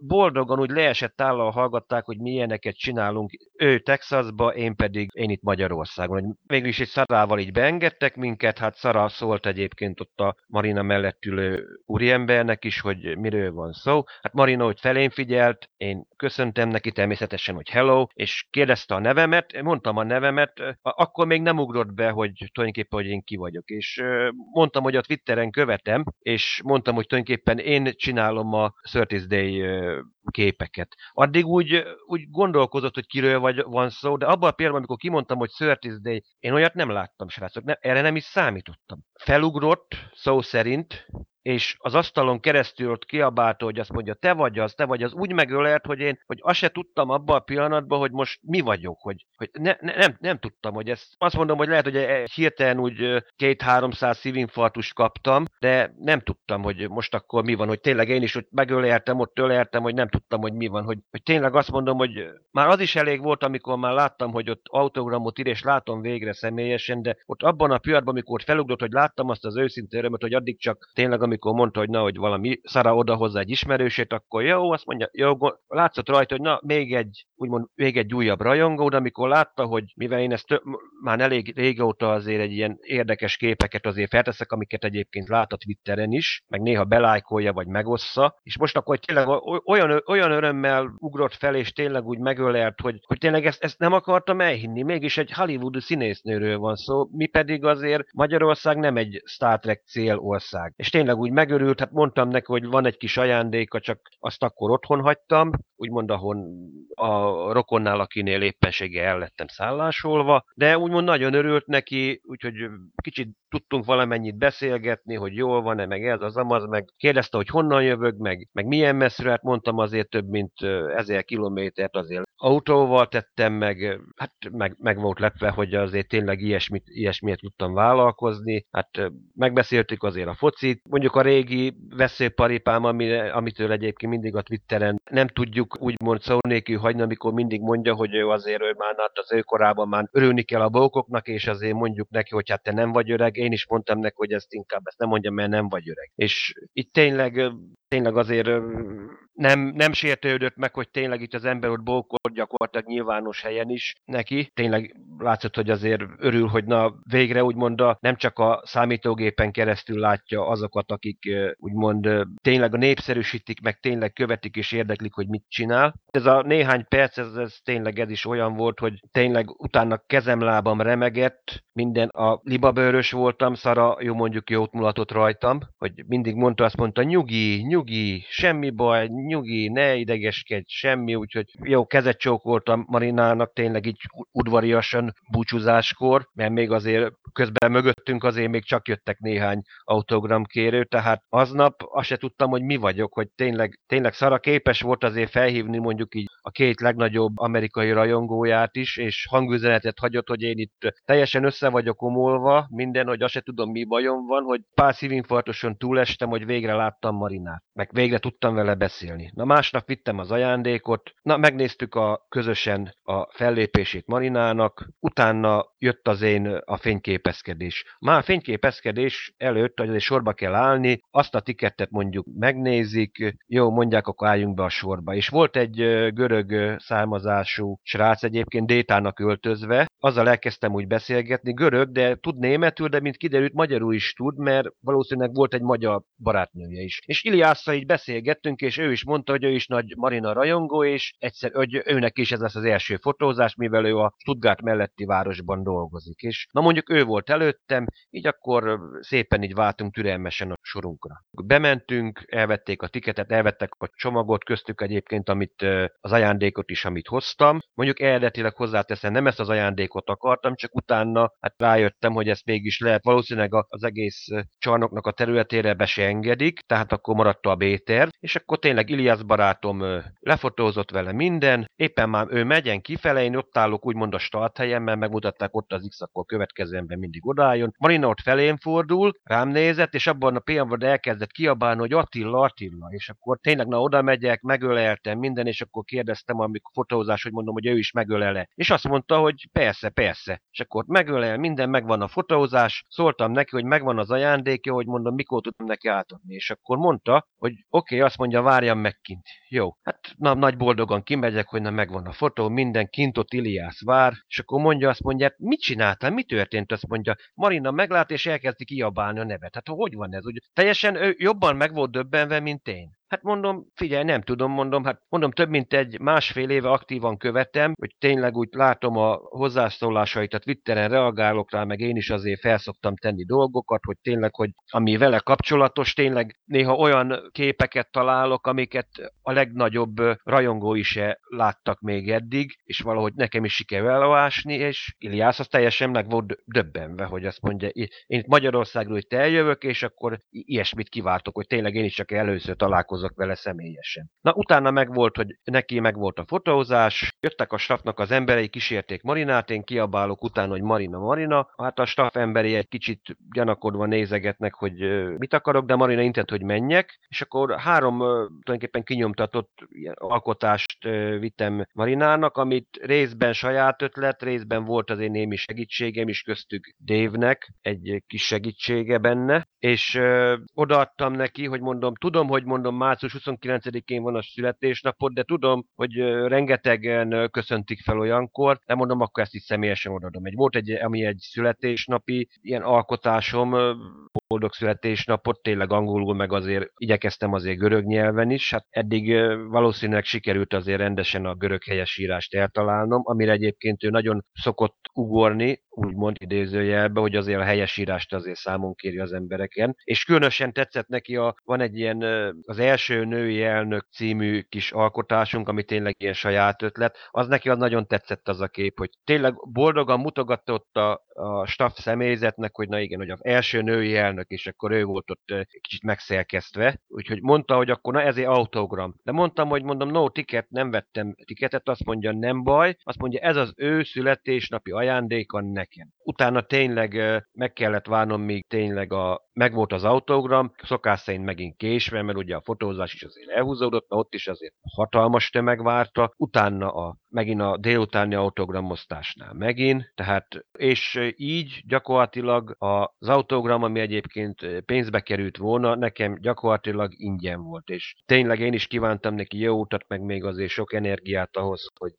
Speaker 4: boldogan, úgy leesett állal hallgatták, hogy milyeneket csinálunk, ő Texasba, én pedig én itt Magyarországon. Hogy végül is egy szarával így beengedtek minket, hát Szara szólt egyébként ott a Marina mellett ülő úriembernek is, hogy miről van szó. Hát Marina hogy felén figyelt, én köszöntem neki természetesen, hogy hello, és kérdezte a nevemet, mondtam a nevemet, akkor még nem ugrott be, hogy tulajdonképpen, hogy én ki vagyok. És mondtam, hogy a Twitteren követem, és mondtam, hogy tulajdonképpen én csinálom a 30 Day képeket. Addig úgy, úgy gondolkozott, hogy kiről vagy, van szó, de abban a pillanatban, amikor kimondtam, hogy 30 Day, én olyat nem láttam, srácok, ne, erre nem is számítottam. Felugrott, szó szerint, és az asztalon keresztül ott kiabálta, hogy azt mondja, te vagy az, te vagy az, úgy megölelt, hogy én, hogy azt se tudtam abban a pillanatban, hogy most mi vagyok, hogy, hogy ne, ne, nem, nem tudtam, hogy ezt, azt mondom, hogy lehet, hogy egy hirtelen úgy két-háromszáz szívinfarktust kaptam, de nem tudtam, hogy most akkor mi van, hogy tényleg én is ott megöleltem, ott öleltem, hogy nem tudtam, hogy mi van, hogy, hogy tényleg azt mondom, hogy már az is elég volt, amikor már láttam, hogy ott autogramot ír, és látom végre személyesen, de ott abban a pillanatban, amikor felugrott, hogy láttam azt az őszinte örömet, hogy addig csak tényleg, amikor mondta, hogy na, hogy valami szara oda hozzá egy ismerősét, akkor jó, azt mondja, jó, látszott rajta, hogy na, még egy, úgymond, még egy újabb rajongó, de amikor látta, hogy mivel én ezt tö- már elég régóta azért egy ilyen érdekes képeket azért felteszek, amiket egyébként lát a Twitteren is, meg néha belájkolja, vagy megossza, és most akkor tényleg olyan, olyan örömmel ugrott fel, és tényleg úgy megölelt, hogy, hogy tényleg ezt, ezt nem akartam elhinni, mégis egy Hollywoodi színésznőről van szó, mi pedig azért Magyarország nem egy Star Trek célország. És tényleg úgy megörült, hát mondtam neki, hogy van egy kis ajándéka, csak azt akkor otthon hagytam, úgymond ahon a rokonnál, akinél éppenséggel el lettem szállásolva, de úgymond nagyon örült neki, úgyhogy kicsit tudtunk valamennyit beszélgetni, hogy jól van-e, meg ez, az amaz, meg kérdezte, hogy honnan jövök, meg, meg milyen messzre, hát mondtam azért több mint ezer kilométert azért autóval tettem, meg, hát meg, meg volt lepve, hogy azért tényleg ilyesmit, ilyesmiért tudtam vállalkozni, hát megbeszéltük azért a focit, mondjuk a régi veszélyparipám, ami, amitől egyébként mindig a Twitteren nem tudjuk úgymond szó nélkül hagyni, amikor mindig mondja, hogy ő azért ő már hát az ő korában már örülni kell a bókoknak, és azért mondjuk neki, hogy hát te nem vagy öreg, én is mondtam neki, hogy ezt inkább ezt nem mondja, mert nem vagy öreg. És itt tényleg tényleg azért nem, nem sértődött meg, hogy tényleg itt az ember ott bókol gyakorlatilag nyilvános helyen is neki. Tényleg látszott, hogy azért örül, hogy na végre úgymond a, nem csak a számítógépen keresztül látja azokat, akik úgymond tényleg a népszerűsítik, meg tényleg követik és érdeklik, hogy mit csinál. Ez a néhány perc, ez, ez tényleg ez is olyan volt, hogy tényleg utána kezem-lábam remegett, minden a libabőrös voltam, Szara jó mondjuk jót mulatott rajtam, hogy mindig mondta, azt mondta, nyugi, nyugi, semmi baj, nyugi, ne idegeskedj, semmi, úgyhogy jó kezet csókoltam Marinának tényleg így udvariasan búcsúzáskor, mert még azért közben mögöttünk azért még csak jöttek néhány autogramkérő, tehát aznap azt se tudtam, hogy mi vagyok, hogy tényleg, tényleg Szara képes volt azért felhívni mondjuk így a két legnagyobb amerikai rajongóját is, és hangüzenetet hagyott, hogy én itt teljesen össze vagyok omolva, minden, hogy azt se tudom, mi bajom van, hogy pár szívinfarktoson túlestem, hogy végre láttam Marinát, meg végre tudtam vele beszélni. Na másnap vittem az ajándékot, na megnéztük a közösen a fellépését Marinának, utána jött az én a fényképezkedés. Már a fényképezkedés előtt, hogy sorba kell állni, azt a tikettet mondjuk megnézik, jó, mondják, akkor álljunk be a sorba. És volt egy görög származású srác egyébként Détának öltözve, azzal elkezdtem úgy beszélgetni, görög, de tud németül, de mint kiderült, magyarul is tud, mert valószínűleg volt egy magyar barátnője is. És Iliásszal így beszélgettünk, és ő is mondta, hogy ő is nagy Marina rajongó, és egyszer, hogy őnek is ez lesz az első fotózás, mivel ő a Stuttgart melletti városban dolgozik. És na mondjuk ő volt előttem, így akkor szépen így váltunk türelmesen a sorunkra. Bementünk, elvették a tiketet, elvettek a csomagot, köztük egyébként, amit az ajándékot is, amit hoztam. Mondjuk eredetileg hozzáteszem, nem ezt az ajándékot akartam, csak utána hát rájöttem, hogy ezt mégis lehet. Valószínűleg az egész csarnoknak a területére be se engedik, tehát akkor maradt a B-terv, és akkor tényleg Ilias barátom lefotózott vele minden, éppen már ő megyen kifele, én ott állok úgymond a start helyen, mert megmutatták ott az X, akkor következően mindig odálljon. Marina ott felém fordul, rám nézett, és abban a pillanatban elkezdett kiabálni, hogy Attila, Attila, és akkor tényleg na oda megyek, megöleltem minden, és akkor kérdeztem, amikor fotózás, hogy mondom, hogy ő is megölele. És azt mondta, hogy persze, persze. És akkor megölel, minden megvan a fotózás, szóltam neki, hogy megvan az ajándékja, hogy mondom, mikor tudom neki átadni. És akkor mondta, hogy oké, okay, azt mondja, várjam meg kint. Jó, hát na, nagy boldogan kimegyek, hogy na megvan a fotó, minden kint ott Iliász vár, és akkor mondja, azt mondja, hát mit csináltál, mi történt, azt mondja, Marina meglát, és elkezdi kiabálni a nevet. Hát hogy van ez? Úgy, teljesen ő jobban meg volt döbbenve, mint én. Hát mondom, figyelj, nem tudom, mondom, hát mondom, több mint egy másfél éve aktívan követem, hogy tényleg úgy látom a hozzászólásait, a Twitteren reagálok rá, meg én is azért felszoktam tenni dolgokat, hogy tényleg, hogy ami vele kapcsolatos, tényleg néha olyan képeket találok, amiket a legnagyobb rajongói se láttak még eddig, és valahogy nekem is sikerül elolvásni, és Iliász az teljesen meg volt döbbenve, hogy azt mondja, én Magyarországról itt eljövök, és akkor ilyesmit kiváltok, hogy tényleg én is csak először találkozom találkozok vele személyesen. Na, utána meg volt, hogy neki meg volt a fotózás, jöttek a staffnak az emberei, kísérték Marinát, én kiabálok utána, hogy Marina, Marina. Hát a staff emberi egy kicsit gyanakodva nézegetnek, hogy mit akarok, de Marina intett, hogy menjek, és akkor három tulajdonképpen kinyomtatott alkotást vittem Marinának, amit részben saját ötlet, részben volt az én némi segítségem is köztük Dévnek, egy kis segítsége benne, és odaadtam neki, hogy mondom, tudom, hogy mondom, március 29-én van a születésnapod, de tudom, hogy rengetegen köszöntik fel olyankor, de mondom, akkor ezt is személyesen odaadom. Egy, volt egy, ami egy születésnapi ilyen alkotásom, boldog születésnapot, tényleg angolul, meg azért igyekeztem azért görög nyelven is. Hát eddig valószínűleg sikerült azért rendesen a görög helyesírást eltalálnom, amire egyébként ő nagyon szokott ugorni, úgymond idézőjelbe, hogy azért a helyesírást azért számon kéri az embereken. És különösen tetszett neki, a, van egy ilyen az első női elnök című kis alkotásunk, ami tényleg ilyen saját ötlet, az neki az nagyon tetszett az a kép, hogy tényleg boldogan mutogatta ott a, a staff személyzetnek, hogy na igen, hogy az első női elnök, és akkor ő volt ott kicsit megszerkesztve, úgyhogy mondta, hogy akkor na ezért autogram. De mondtam, hogy mondom, no ticket, nem vettem tiketet, azt mondja, nem baj, azt mondja, ez az ő születésnapi ajándéka nekem. Utána tényleg meg kellett várnom, míg tényleg a, megvolt az autogram, szokás szerint megint késve, mert ugye a fotózás is azért elhúzódott, ott is azért hatalmas tömeg várta, utána a, megint a délutáni autogramosztásnál megint, tehát és így gyakorlatilag az autogram, ami egyébként pénzbe került volna, nekem gyakorlatilag ingyen volt, és tényleg én is kívántam neki jó utat, meg még azért sok energiát ahhoz, hogy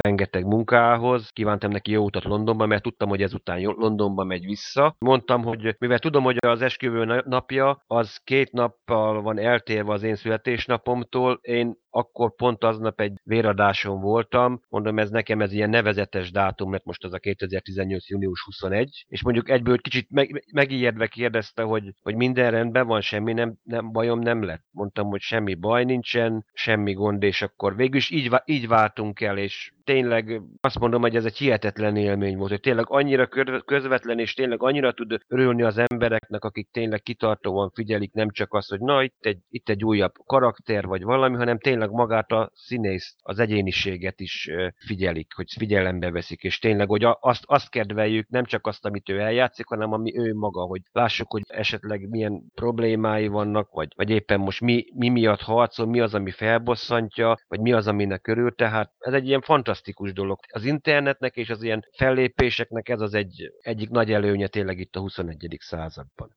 Speaker 4: rengeteg munkához. Kívántam neki jó utat Londonba, mert tudtam, hogy ezután Londonba megy vissza. Mondtam, hogy mivel tudom, hogy az esküvő napja az két nappal van eltérve az én születésnapomtól, én akkor pont aznap egy véradáson voltam, mondom, ez nekem ez ilyen nevezetes dátum, mert most az a 2018. június 21, és mondjuk egyből kicsit meg, megijedve kérdezte, hogy, hogy minden rendben van, semmi nem, nem bajom nem lett. Mondtam, hogy semmi baj nincsen, semmi gond, és akkor végül is így, így váltunk el, és tényleg azt mondom, hogy ez egy hihetetlen élmény volt, hogy tényleg annyira közvetlen, és tényleg annyira tud örülni az embereknek, akik tényleg kitartóan figyelik, nem csak azt, hogy na, itt egy, itt egy újabb karakter, vagy valami, hanem tényleg magát a színész, az egyéniséget is figyelik, hogy figyelembe veszik, és tényleg, hogy azt, azt kedveljük, nem csak azt, amit ő eljátszik, hanem ami ő maga, hogy lássuk, hogy esetleg milyen problémái vannak, vagy, vagy éppen most mi, mi miatt harcol, mi az, ami felbosszantja, vagy mi az, aminek körül, tehát ez egy ilyen fantasztikus dolog. Az internetnek és az ilyen fellépéseknek ez az egy, egyik nagy előnye tényleg itt a 21. században.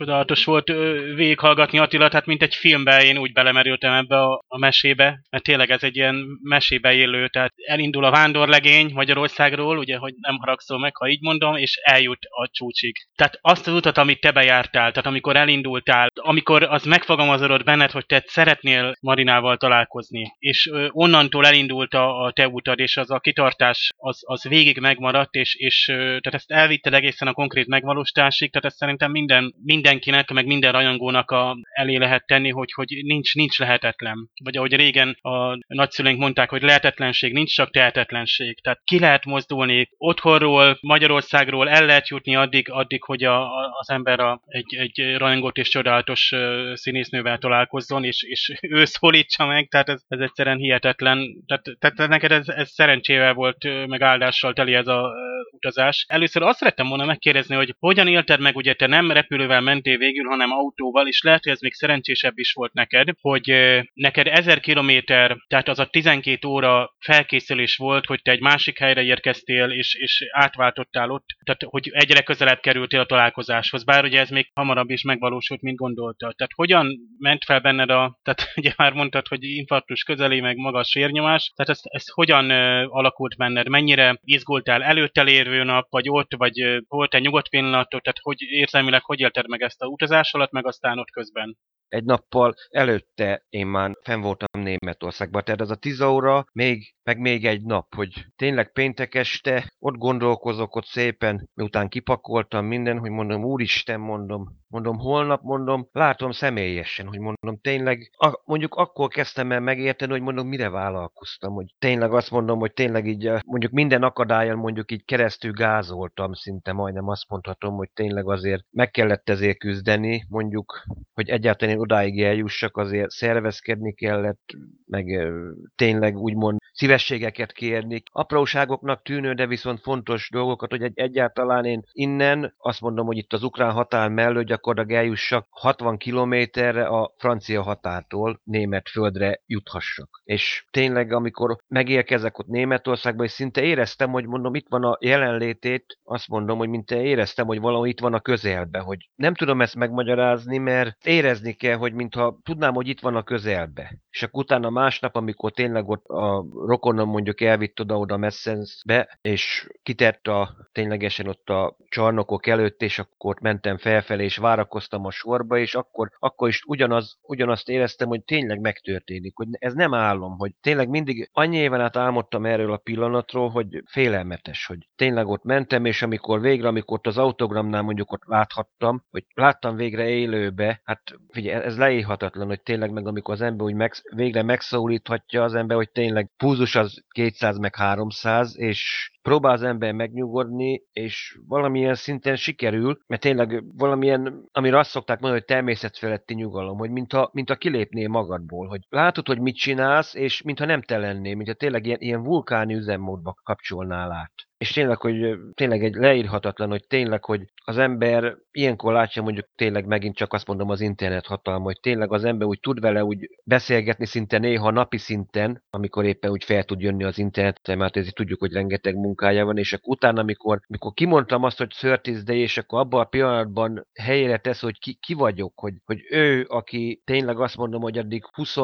Speaker 6: Csodálatos volt végighallgatni Attila, tehát mint egy filmbe én úgy belemerültem ebbe a, a mesébe, mert tényleg ez egy ilyen mesébe élő, tehát elindul a vándorlegény Magyarországról, ugye, hogy nem haragszol meg, ha így mondom, és eljut a csúcsig. Tehát azt az utat, amit te bejártál, tehát amikor elindultál, amikor az megfogalmazódott benned, hogy te szeretnél Marinával találkozni, és ö, onnantól elindult a, a te utad, és az a kitartás az, az végig megmaradt, és, és ö, tehát ezt elvitted egészen a konkrét megvalósításig, tehát ezt szerintem minden, minden mindenkinek, meg minden rajongónak a, elé lehet tenni, hogy, hogy nincs, nincs lehetetlen. Vagy ahogy régen a nagyszüleink mondták, hogy lehetetlenség, nincs csak tehetetlenség. Tehát ki lehet mozdulni otthonról, Magyarországról, el lehet jutni addig, addig hogy a, a, az ember a, egy, egy rajongott és csodálatos színésznővel találkozzon, és, és ő szólítsa meg, tehát ez, ez egyszerűen hihetetlen. Tehát, tehát neked ez, ez szerencsével volt, meg áldással teli ez a utazás. Először azt szerettem volna megkérdezni, hogy hogyan élted meg, ugye te nem repülővel mentél végül, hanem autóval, és lehet, hogy ez még szerencsésebb is volt neked, hogy neked 1000 kilométer, tehát az a 12 óra felkészülés volt, hogy te egy másik helyre érkeztél, és, és átváltottál ott, tehát hogy egyre közelebb kerültél a találkozáshoz, bár ugye ez még hamarabb is megvalósult, mint gondoltad. Tehát hogyan ment fel benned a, tehát ugye már mondtad, hogy infarktus közeli, meg magas vérnyomás, tehát ez, ez hogyan alakult benned, mennyire izgultál előtte érvő nap, vagy ott, vagy volt egy nyugodt pillanatot, tehát hogy érzelmileg hogy élted meg ezt a utazás alatt, meg aztán ott közben?
Speaker 4: Egy nappal előtte én már fenn voltam Németországban, tehát ez a 10 óra még meg még egy nap, hogy tényleg péntek este ott gondolkozok ott szépen, miután kipakoltam minden, hogy mondom, úristen, mondom, mondom, holnap, mondom, látom személyesen, hogy mondom, tényleg, a, mondjuk akkor kezdtem el megérteni, hogy mondom, mire vállalkoztam, hogy tényleg azt mondom, hogy tényleg így, eh, mondjuk minden akadályon mondjuk így keresztül gázoltam, szinte majdnem azt mondhatom, hogy tényleg azért meg kellett ezért küzdeni, mondjuk, hogy egyáltalán én odáig eljussak, azért szervezkedni kellett, meg tényleg úgymond szívességeket kérni. Apróságoknak tűnő, de viszont fontos dolgokat, hogy egy, egyáltalán én innen azt mondom, hogy itt az ukrán határ mellett gyakorlatilag eljussak 60 kilométerre a francia határtól német földre juthassak. És tényleg, amikor megérkezek ott Németországba, és szinte éreztem, hogy mondom, itt van a jelenlétét, azt mondom, hogy mint éreztem, hogy valahol itt van a közelbe, hogy nem tudom ezt megmagyarázni, mert érezni kell, hogy mintha tudnám, hogy itt van a közelbe. És akkor utána másnap, amikor tényleg ott a rokonom mondjuk elvitt oda-oda Messensbe, és kitett a, ténylegesen ott a csarnokok előtt, és akkor mentem felfelé, és várakoztam a sorba, és akkor, akkor is ugyanaz, ugyanazt éreztem, hogy tényleg megtörténik, hogy ez nem álom, hogy tényleg mindig annyi éven át álmodtam erről a pillanatról, hogy félelmetes, hogy tényleg ott mentem, és amikor végre, amikor ott az autogramnál mondjuk ott láthattam, hogy láttam végre élőbe, hát figyelj, ez leírhatatlan, hogy tényleg meg amikor az ember úgy meg, végre megszólíthatja az ember, hogy tényleg púzus az 200 meg 300, és próbál az ember megnyugodni, és valamilyen szinten sikerül, mert tényleg valamilyen, amire azt szokták mondani, hogy természetfeletti nyugalom, hogy mintha, mintha kilépnél magadból, hogy látod, hogy mit csinálsz, és mintha nem te lennél, mintha tényleg ilyen, ilyen vulkáni üzemmódba kapcsolnál át. És tényleg, hogy tényleg egy leírhatatlan, hogy tényleg, hogy az ember ilyenkor látja mondjuk tényleg megint csak azt mondom az internet hatalma, hogy tényleg az ember úgy tud vele úgy beszélgetni szinte néha napi szinten, amikor éppen úgy fel tud jönni az internetre, mert ezért tudjuk, hogy rengeteg munkája van, és akkor utána, amikor, amikor kimondtam azt, hogy Day, és akkor abban a pillanatban helyére tesz, hogy ki, ki vagyok, hogy, hogy ő, aki tényleg azt mondom, hogy addig 20,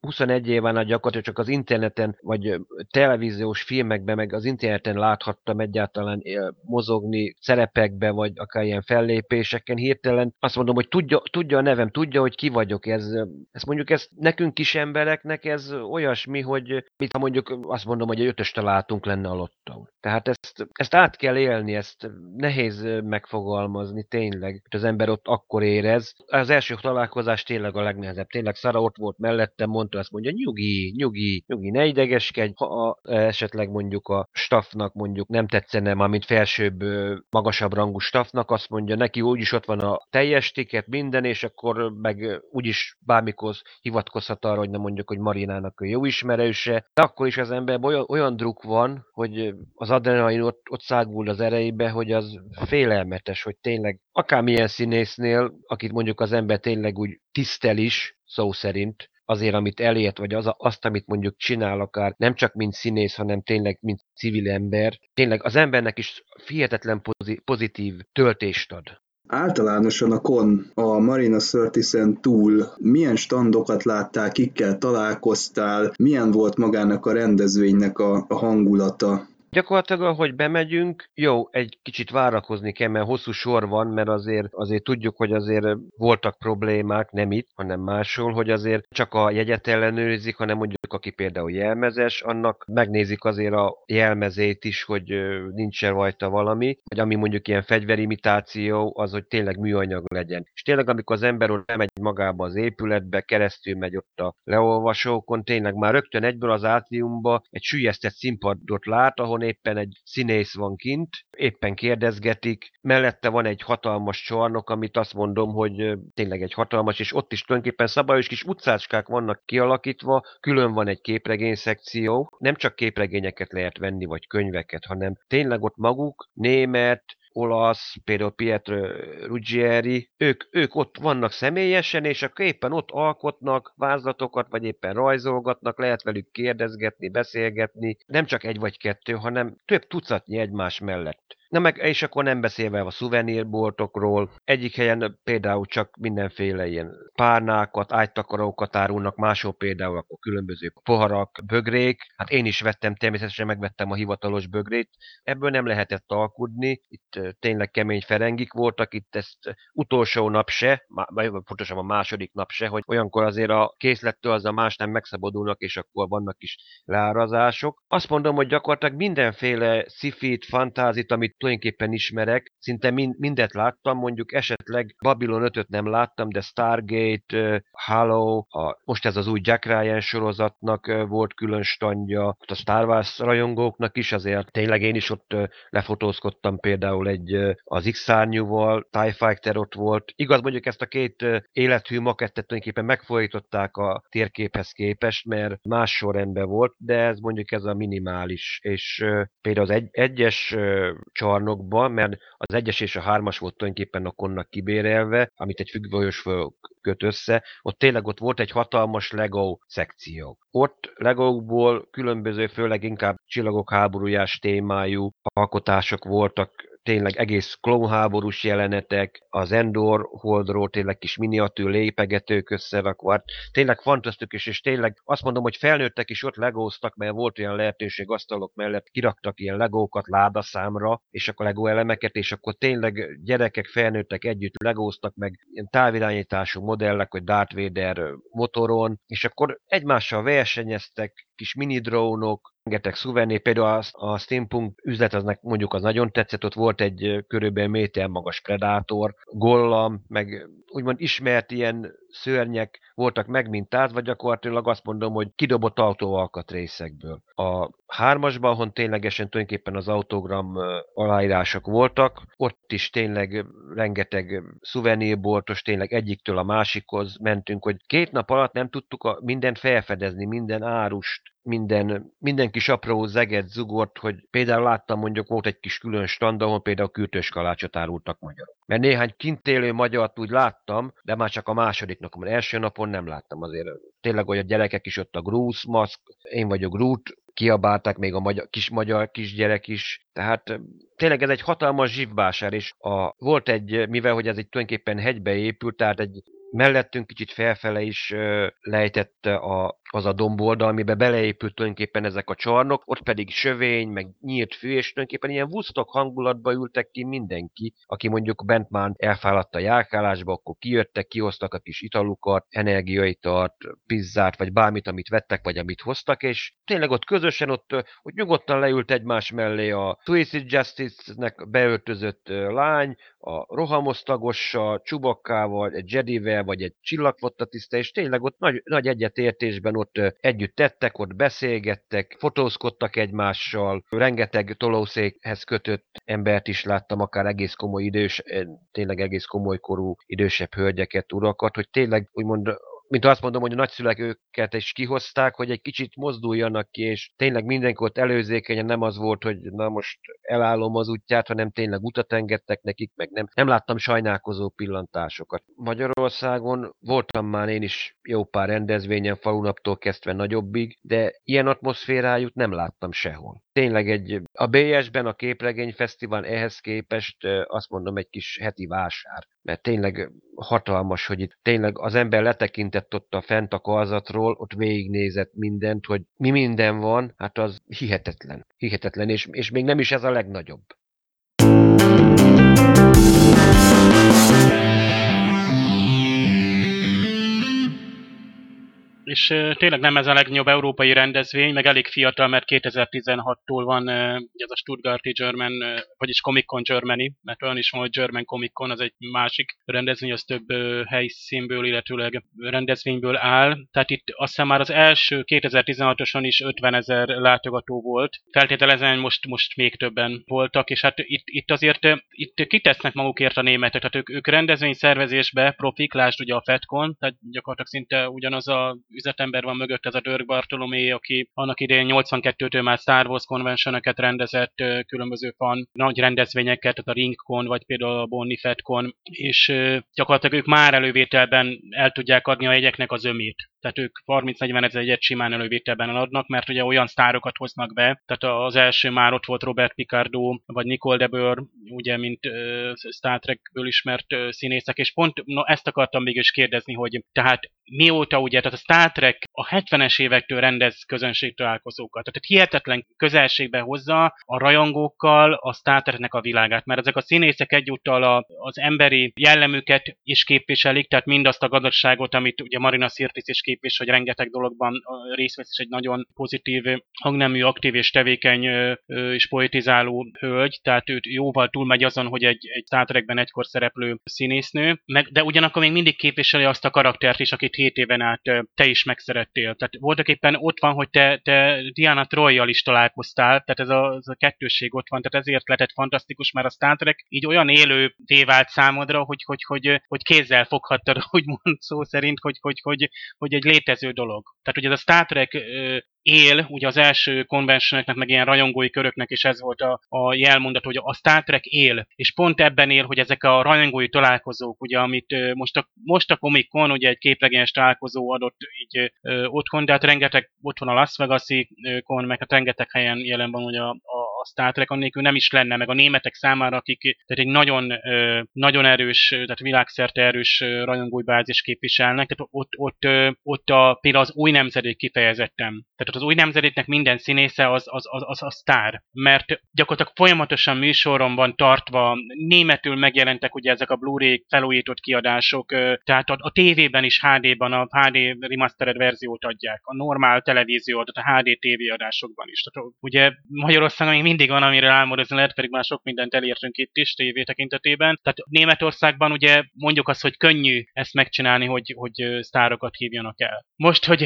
Speaker 4: 21 éven gyakorlatilag csak az interneten, vagy televíziós filmekben, meg az interneten láthat tudtam egyáltalán mozogni szerepekbe, vagy akár ilyen fellépéseken, hirtelen azt mondom, hogy tudja, tudja a nevem, tudja, hogy ki vagyok. Ez, ez mondjuk ez nekünk kis embereknek ez olyasmi, hogy mit ha mondjuk azt mondom, hogy egy ötös találtunk lenne a lottó. Tehát ezt, ezt át kell élni, ezt nehéz megfogalmazni tényleg, hogy az ember ott akkor érez. Az első találkozás tényleg a legnehezebb. Tényleg Szara ott volt mellettem, mondta, azt mondja, nyugi, nyugi, nyugi, ne idegeskedj, ha a, esetleg mondjuk a staffnak mondjuk nem tetszene, mint felsőbb, magasabb rangú staffnak, azt mondja, neki úgyis ott van a teljes tiket, minden, és akkor meg úgyis bármikor hivatkozhat arra, hogy nem mondjuk, hogy Marinának ő jó ismerőse, de akkor is az ember olyan, olyan druk van, hogy az adrenalin ott, ott szágul az erejébe, hogy az félelmetes, hogy tényleg akármilyen színésznél, akit mondjuk az ember tényleg úgy tisztel is, szó szerint, azért, amit elért, vagy az, azt, amit mondjuk csinál akár, nem csak mint színész, hanem tényleg mint civil ember, tényleg az embernek is hihetetlen pozitív töltést ad.
Speaker 3: Általánosan a kon, a Marina Sörtisen túl milyen standokat láttál, kikkel találkoztál, milyen volt magának a rendezvénynek a, a hangulata?
Speaker 4: Gyakorlatilag, ahogy bemegyünk, jó, egy kicsit várakozni kell, mert hosszú sor van, mert azért, azért tudjuk, hogy azért voltak problémák, nem itt, hanem máshol, hogy azért csak a jegyet ellenőrizik, hanem mondjuk aki például jelmezes, annak megnézik azért a jelmezét is, hogy nincsen rajta valami, vagy ami mondjuk ilyen fegyverimitáció, az, hogy tényleg műanyag legyen. És tényleg, amikor az ember ott bemegy magába az épületbe, keresztül megy ott a leolvasókon, tényleg már rögtön egyből az átriumba egy sűjesztett színpadot lát, ahol éppen egy színész van kint, éppen kérdezgetik, mellette van egy hatalmas csarnok, amit azt mondom, hogy tényleg egy hatalmas, és ott is tulajdonképpen szabályos kis utcácskák vannak kialakítva, külön van egy képregény szekció, nem csak képregényeket lehet venni, vagy könyveket, hanem tényleg ott maguk, német, olasz, például Pietro Ruggieri, ők, ők ott vannak személyesen, és akkor éppen ott alkotnak vázlatokat, vagy éppen rajzolgatnak, lehet velük kérdezgetni, beszélgetni, nem csak egy vagy kettő, hanem több tucatnyi egymás mellett. Na meg, és akkor nem beszélve a szuvenírboltokról, egyik helyen például csak mindenféle ilyen párnákat, ágytakarókat árulnak, máshol például akkor különböző poharak, bögrék. Hát én is vettem, természetesen megvettem a hivatalos bögrét. Ebből nem lehetett alkudni, itt tényleg kemény ferengik voltak, itt ezt utolsó nap se, vagy pontosabban a második nap se, hogy olyankor azért a készlettől az a más nem megszabadulnak, és akkor vannak is leárazások. Azt mondom, hogy gyakorlatilag mindenféle szifit, fantázit, amit tulajdonképpen ismerek, szinte mind, mindet láttam, mondjuk esetleg Babylon 5-öt nem láttam, de Stargate, Halo, a, most ez az új Jack Ryan sorozatnak volt külön standja, a Star Wars rajongóknak is, azért tényleg én is ott lefotózkodtam például egy az X-szárnyúval, TIE Fighter ott volt. Igaz, mondjuk ezt a két élethű makettet tulajdonképpen megfordították a térképhez képest, mert más sorrendben volt, de ez mondjuk ez a minimális, és például az egy, egyes csarnokba, mert az egyes és a hármas volt tulajdonképpen a konnak kibérelve, amit egy függőhajós köt össze, ott tényleg ott volt egy hatalmas Lego szekció. Ott Legókból különböző, főleg inkább csillagok háborújás témájú alkotások voltak, tényleg egész klónháborús jelenetek, az Endor holdról tényleg kis miniatűr lépegetők összerakva, tényleg fantasztikus, és tényleg azt mondom, hogy felnőttek is ott legóztak, mert volt olyan lehetőség asztalok mellett, kiraktak ilyen legókat ládaszámra, és akkor legó elemeket, és akkor tényleg gyerekek, felnőttek együtt legóztak, meg ilyen távirányítású modellek, hogy Darth Vader motoron, és akkor egymással versenyeztek, kis mini drónok, rengeteg szuvené, például a, a steampunk üzlet aznak mondjuk az nagyon tetszett, ott volt egy körülbelül méter magas predátor, gollam, meg úgymond ismert ilyen szörnyek voltak megmintázva, gyakorlatilag azt mondom, hogy kidobott autóalkatrészekből. A hármasban, ahol ténylegesen tulajdonképpen az autogram aláírások voltak, ott is tényleg rengeteg szuvenírboltos, tényleg egyiktől a másikhoz mentünk, hogy két nap alatt nem tudtuk a, mindent felfedezni, minden árust, minden, minden kis apró zeget, zugort, hogy például láttam mondjuk volt egy kis külön stand, ahol például kürtös kalácsot árultak magyarok. Mert néhány kint élő magyart úgy láttam, de már csak a második napon, első napon nem láttam azért. Tényleg olyan gyerekek is ott a grúz maszk, én vagyok Groot, kiabálták még a magyar, kis magyar kisgyerek is. Tehát tényleg ez egy hatalmas zsivbásár, és a, volt egy, mivel hogy ez egy tulajdonképpen hegybe épült, tehát egy mellettünk kicsit felfele is lejtett a az a domboldal, amiben beleépült tulajdonképpen ezek a csarnok, ott pedig sövény, meg nyílt fű, és tulajdonképpen ilyen vusztok hangulatba ültek ki mindenki, aki mondjuk bent már elfáradt a járkálásba, akkor kijöttek, kihoztak a kis italukat, energiaitart, pizzát, vagy bármit, amit vettek, vagy amit hoztak, és tényleg ott közösen ott, ott nyugodtan leült egymás mellé a Twisted Justice-nek beöltözött lány, a rohamosztagossal, csubakkával, egy Jedivel, vagy egy csillagfotta és tényleg ott nagy, nagy egyetértésben ott együtt tettek, ott beszélgettek, fotózkodtak egymással, rengeteg tolószékhez kötött embert is láttam, akár egész komoly idős, tényleg egész komoly korú idősebb hölgyeket, urakat, hogy tényleg úgymond mint azt mondom, hogy a nagyszülek őket is kihozták, hogy egy kicsit mozduljanak ki, és tényleg mindenki ott előzékenyen nem az volt, hogy na most elállom az útját, hanem tényleg utat engedtek nekik, meg nem, nem láttam sajnálkozó pillantásokat. Magyarországon voltam már én is jó pár rendezvényen, falunaptól kezdve nagyobbig, de ilyen atmoszférájút nem láttam sehol. Tényleg egy, a BS-ben a Képregény Fesztivál ehhez képest azt mondom egy kis heti vásár mert tényleg hatalmas, hogy itt tényleg az ember letekintett ott a fent a karzatról, ott végignézett mindent, hogy mi minden van, hát az hihetetlen. Hihetetlen, és, és még nem is ez a legnagyobb.
Speaker 6: És tényleg nem ez a legnagyobb európai rendezvény, meg elég fiatal, mert 2016-tól van ez a Stuttgarti German, vagyis Comic Con Germany, mert olyan is van, hogy German Comic Con, az egy másik rendezvény, az több helyszínből, illetőleg rendezvényből áll. Tehát itt azt hiszem már az első 2016-oson is 50 ezer látogató volt. Feltételezem, most, most még többen voltak, és hát itt, itt azért itt kitesznek magukért a németek, tehát ők, ők rendezvényszervezésbe profik, lásd ugye a FedCon, tehát gyakorlatilag szinte ugyanaz a üzletember van mögött, ez a Dirk Bartolomé, aki annak idején 82-től már Star Wars convention rendezett, különböző fan nagy rendezvényeket, tehát a RingCon, vagy például a Bonnie FedCon, és gyakorlatilag ők már elővételben el tudják adni a jegyeknek az ömét tehát ők 30-40 ezer egyet simán elővételben adnak, mert ugye olyan sztárokat hoznak be, tehát az első már ott volt Robert Picardo, vagy Nicole de ugye, mint uh, Star Trekből ismert uh, színészek, és pont no, ezt akartam mégis kérdezni, hogy tehát mióta ugye, tehát a Star Trek a 70-es évektől rendez közönségtalálkozókat, tehát hihetetlen közelségbe hozza a rajongókkal a Star Treknek a világát, mert ezek a színészek egyúttal a, az emberi jellemüket is képviselik, tehát mindazt a gazdaságot, amit ugye Marina Sirtis is képvis, hogy rengeteg dologban részt vesz, és egy nagyon pozitív, hangnemű, aktív és tevékeny és poetizáló hölgy, tehát őt jóval túlmegy azon, hogy egy, egy Star egykor szereplő színésznő, meg, de ugyanakkor még mindig képviseli azt a karaktert is, akit 7 éven át te is megszerettél. Tehát voltak éppen ott van, hogy te, te Diana Troy-jal is találkoztál, tehát ez a, ez a kettősség ott van, tehát ezért lett fantasztikus, mert a Star Trek így olyan élő vált számodra, hogy, hogy, hogy, hogy kézzel foghattad, úgymond szó szerint, hogy, hogy, hogy, hogy egy létező dolog. Tehát ugye ez a Star Trek él, ugye az első konvencioneknek, meg ilyen rajongói köröknek is ez volt a, a jelmondat, hogy a Star Trek él, és pont ebben él, hogy ezek a rajongói találkozók, ugye, amit most a, most a Comic Con, ugye egy képregényes találkozó adott így ö, otthon, de hát rengeteg, van a Las Vegas-i Con, meg hát rengeteg helyen jelen van ugye a, a Star Trek, annélkül nem is lenne, meg a németek számára, akik tehát egy nagyon, nagyon erős, tehát világszerte erős rajongói bázis képviselnek, tehát ott, ott, ott a, például az új nemzedék kifejezettem. Tehát az új nemzedéknek minden színésze az, az, az, az a sztár, mert gyakorlatilag folyamatosan műsoron van tartva, németül megjelentek ugye ezek a Blu-ray felújított kiadások, tehát a, a tévében is HD-ban a HD remastered verziót adják, a normál televíziót, a HD TV adásokban is. Tehát ugye Magyarországon még mindig van, amire álmodozni lehet, pedig már sok mindent elértünk itt is tévé tekintetében. Tehát Németországban ugye mondjuk azt, hogy könnyű ezt megcsinálni, hogy, hogy sztárokat hívjanak el. Most, hogy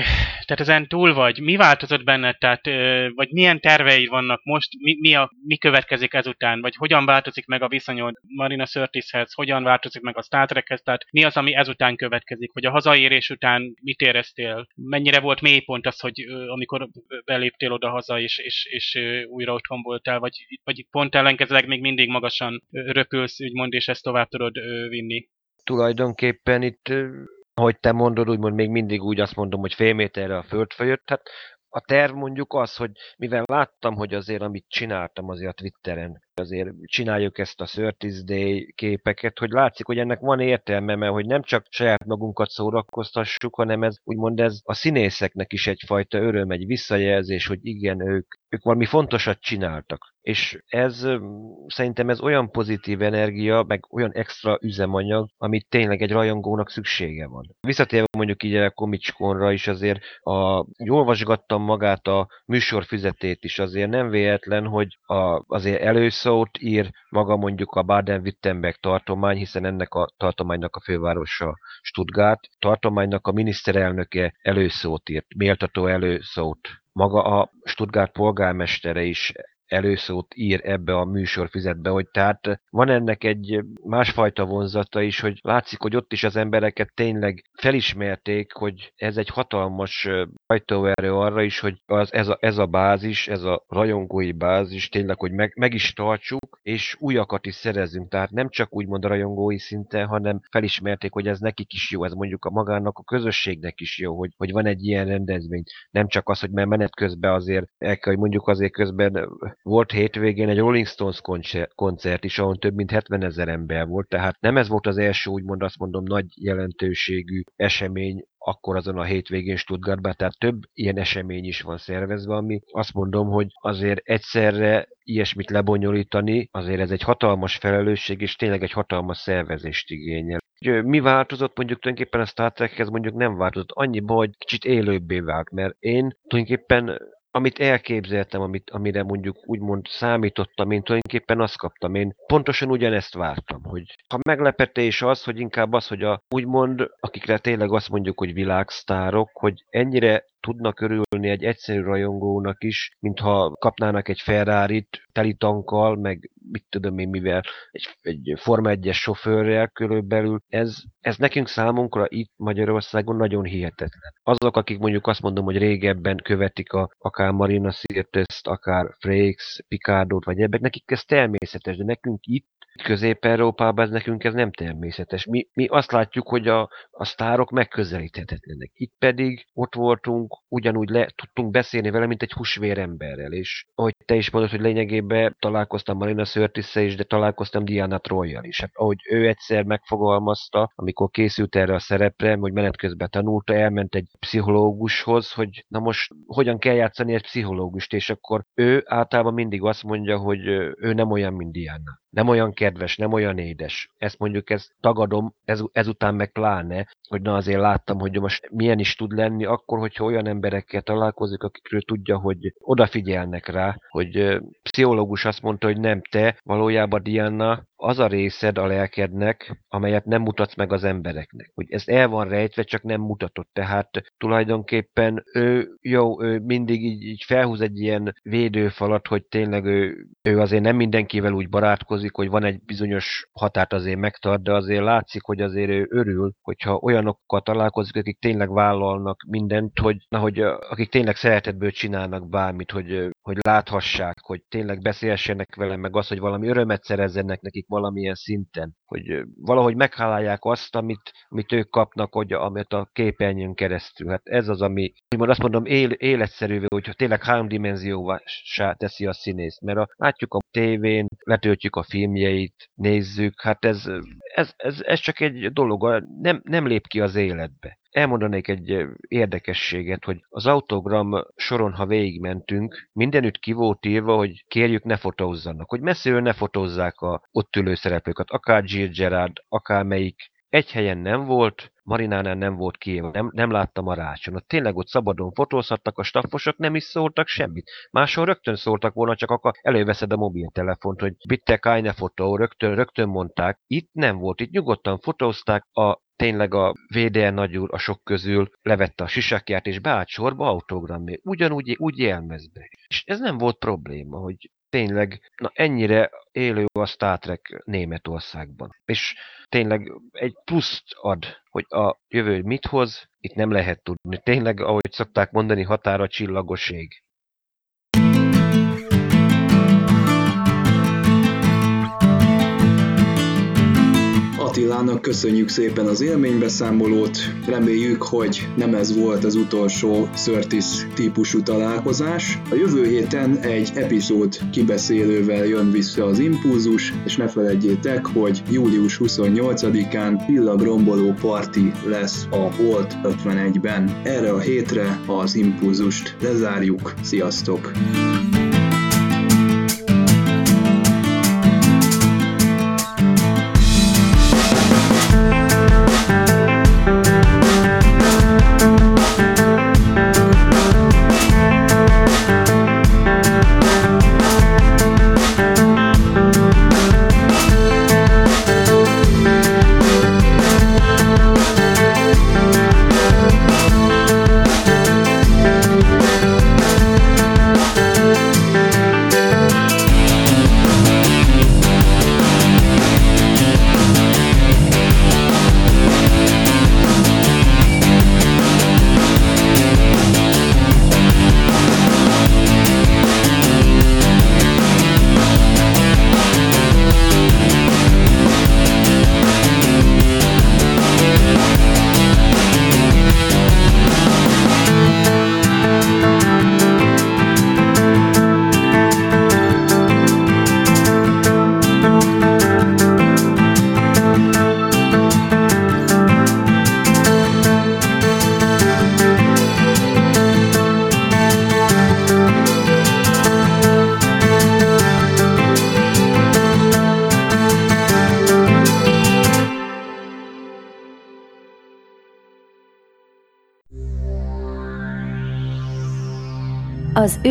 Speaker 6: tehát ezen túl vagy, mi változott benned, tehát, vagy milyen terveid vannak most, mi, mi, a, mi következik ezután, vagy hogyan változik meg a viszonyod Marina Sörtishez, hogyan változik meg a Star Trekhez, tehát mi az, ami ezután következik, vagy a hazaérés után mit éreztél, mennyire volt mélypont az, hogy amikor beléptél oda haza, és, és, és újra otthon voltál, vagy, vagy pont ellenkezőleg még mindig magasan röpülsz, úgymond, és ezt tovább tudod vinni?
Speaker 4: Tulajdonképpen itt, ahogy te mondod, úgymond még mindig úgy azt mondom, hogy fél méterre a föld fölött, hát a terv mondjuk az, hogy mivel láttam, hogy azért amit csináltam azért a Twitteren, azért csináljuk ezt a 30 Day képeket, hogy látszik, hogy ennek van értelme, mert hogy nem csak saját magunkat szórakoztassuk, hanem ez úgymond ez a színészeknek is egyfajta öröm, egy visszajelzés, hogy igen, ők, ők valami fontosat csináltak. És ez szerintem ez olyan pozitív energia, meg olyan extra üzemanyag, amit tényleg egy rajongónak szüksége van. Visszatérve mondjuk így a komicskonra is azért, a, olvasgattam magát a műsorfüzetét is, azért nem véletlen, hogy a, azért előszót ír maga mondjuk a Baden-Württemberg tartomány, hiszen ennek a tartománynak a fővárosa Stuttgart, tartománynak a miniszterelnöke előszót írt, méltató előszót. Maga a Stuttgart polgármestere is előszót ír ebbe a műsorfüzetbe, hogy tehát van ennek egy másfajta vonzata is, hogy látszik, hogy ott is az embereket tényleg felismerték, hogy ez egy hatalmas hajtóerő arra is, hogy az, ez, a, ez a bázis, ez a rajongói bázis tényleg, hogy meg, meg is tartsuk, és újakat is szerezünk. Tehát nem csak úgymond a rajongói szinten, hanem felismerték, hogy ez nekik is jó, ez mondjuk a magának a közösségnek is jó, hogy, hogy van egy ilyen rendezvény. Nem csak az, hogy mert menet közben azért el kell, hogy mondjuk azért közben volt hétvégén egy Rolling Stones koncert is, ahol több mint 70 ezer ember volt, tehát nem ez volt az első, úgymond azt mondom, nagy jelentőségű esemény akkor azon a hétvégén Stuttgartban, tehát több ilyen esemény is van szervezve, ami azt mondom, hogy azért egyszerre ilyesmit lebonyolítani, azért ez egy hatalmas felelősség, és tényleg egy hatalmas szervezést igényel. Mi változott mondjuk tulajdonképpen a Star Trekhez mondjuk nem változott, annyiban, hogy kicsit élőbbé vált, mert én tulajdonképpen amit elképzeltem, amit, amire mondjuk úgymond számítottam, én tulajdonképpen azt kaptam. Én pontosan ugyanezt vártam, hogy ha meglepetés az, hogy inkább az, hogy a, úgymond, akikre tényleg azt mondjuk, hogy világsztárok, hogy ennyire tudnak örülni egy egyszerű rajongónak is, mintha kapnának egy Ferrari-t teli tankkal, meg mit tudom én mivel, egy, egy Forma 1-es sofőrrel körülbelül. Ez, ez nekünk számunkra itt Magyarországon nagyon hihetetlen. Azok, akik mondjuk azt mondom, hogy régebben követik a, akár Marina Sirtest, akár Frakes, Picardot, vagy ebbek, nekik ez természetes, de nekünk itt Közép-Európában ez nekünk ez nem természetes. Mi, mi azt látjuk, hogy a, a sztárok megközelíthetetlenek. Itt pedig ott voltunk, ugyanúgy le tudtunk beszélni vele, mint egy húsvéremberrel. És ahogy te is mondod, hogy lényegében találkoztam Marina sörtis is, de találkoztam Diana Troyjal is. Hát, ahogy ő egyszer megfogalmazta, amikor készült erre a szerepre, hogy menet közben tanulta, elment egy pszichológushoz, hogy na most hogyan kell játszani egy pszichológust, és akkor ő általában mindig azt mondja, hogy ő nem olyan, mint Diana nem olyan kedves, nem olyan édes. Ezt mondjuk ezt tagadom, ez, ezután meg pláne, hogy na azért láttam, hogy most milyen is tud lenni, akkor, hogyha olyan emberekkel találkozik, akikről tudja, hogy odafigyelnek rá, hogy pszichológus azt mondta, hogy nem te, valójában Diana, az a részed a lelkednek, amelyet nem mutatsz meg az embereknek. Hogy ez el van rejtve, csak nem mutatott. Tehát tulajdonképpen ő, jó, ő mindig így, így felhúz egy ilyen védőfalat, hogy tényleg ő, ő azért nem mindenkivel úgy barátkozik, hogy van egy bizonyos határt azért megtart, de azért látszik, hogy azért ő örül, hogyha olyanokkal találkozik, akik tényleg vállalnak mindent, hogy, na, hogy akik tényleg szeretetből csinálnak bármit, hogy, hogy láthassák, hogy tényleg beszélhessenek velem, meg az, hogy valami örömet szerezzenek nekik valamilyen szinten, hogy valahogy meghálálják azt, amit, amit ők kapnak, hogy, amit a képernyőn keresztül. Hát ez az, ami, úgymond azt mondom, él, életszerűvé, hogy tényleg háromdimenzióvá teszi a színészt, mert a, látjuk a tévén, letöltjük a filmjeit, nézzük, hát ez, ez, ez, ez csak egy dolog, nem, nem lép ki az életbe. Elmondanék egy érdekességet, hogy az autogram soron, ha végigmentünk, mindenütt ki volt írva, hogy kérjük ne fotózzanak, hogy messziről ne fotózzák a ott ülő szereplőket, akár Jill Gerard, akár melyik. Egy helyen nem volt, Marinánál nem volt kiírva, nem, nem láttam a rácson. Ott tényleg ott szabadon fotózhattak a staffosok, nem is szóltak semmit. Máshol rögtön szóltak volna, csak akkor előveszed a mobiltelefont, hogy bitte keine fotó, rögtön, rögtön mondták. Itt nem volt, itt nyugodtan fotózták, a tényleg a VDN nagyúr a sok közül levette a sisakját, és beállt sorba autogramért. Ugyanúgy úgy jelmezbe. És ez nem volt probléma, hogy tényleg na ennyire élő a Star Trek Németországban. És tényleg egy pluszt ad, hogy a jövő mit hoz, itt nem lehet tudni. Tényleg, ahogy szokták mondani, határa csillagoség.
Speaker 3: Attilának köszönjük szépen az élménybeszámolót, reméljük, hogy nem ez volt az utolsó Surtis típusú találkozás. A jövő héten egy epizód kibeszélővel jön vissza az impulzus, és ne felejtjétek, hogy július 28-án pillagromboló parti lesz a Volt 51-ben. Erre a hétre az impulzust lezárjuk. Sziasztok!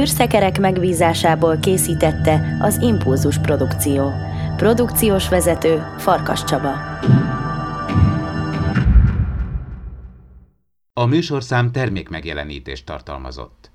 Speaker 2: Az űrszekerek megbízásából készítette az Impulzus Produkció. Produkciós vezető Farkas Csaba.
Speaker 1: A műsorszám termékmegjelenítést tartalmazott.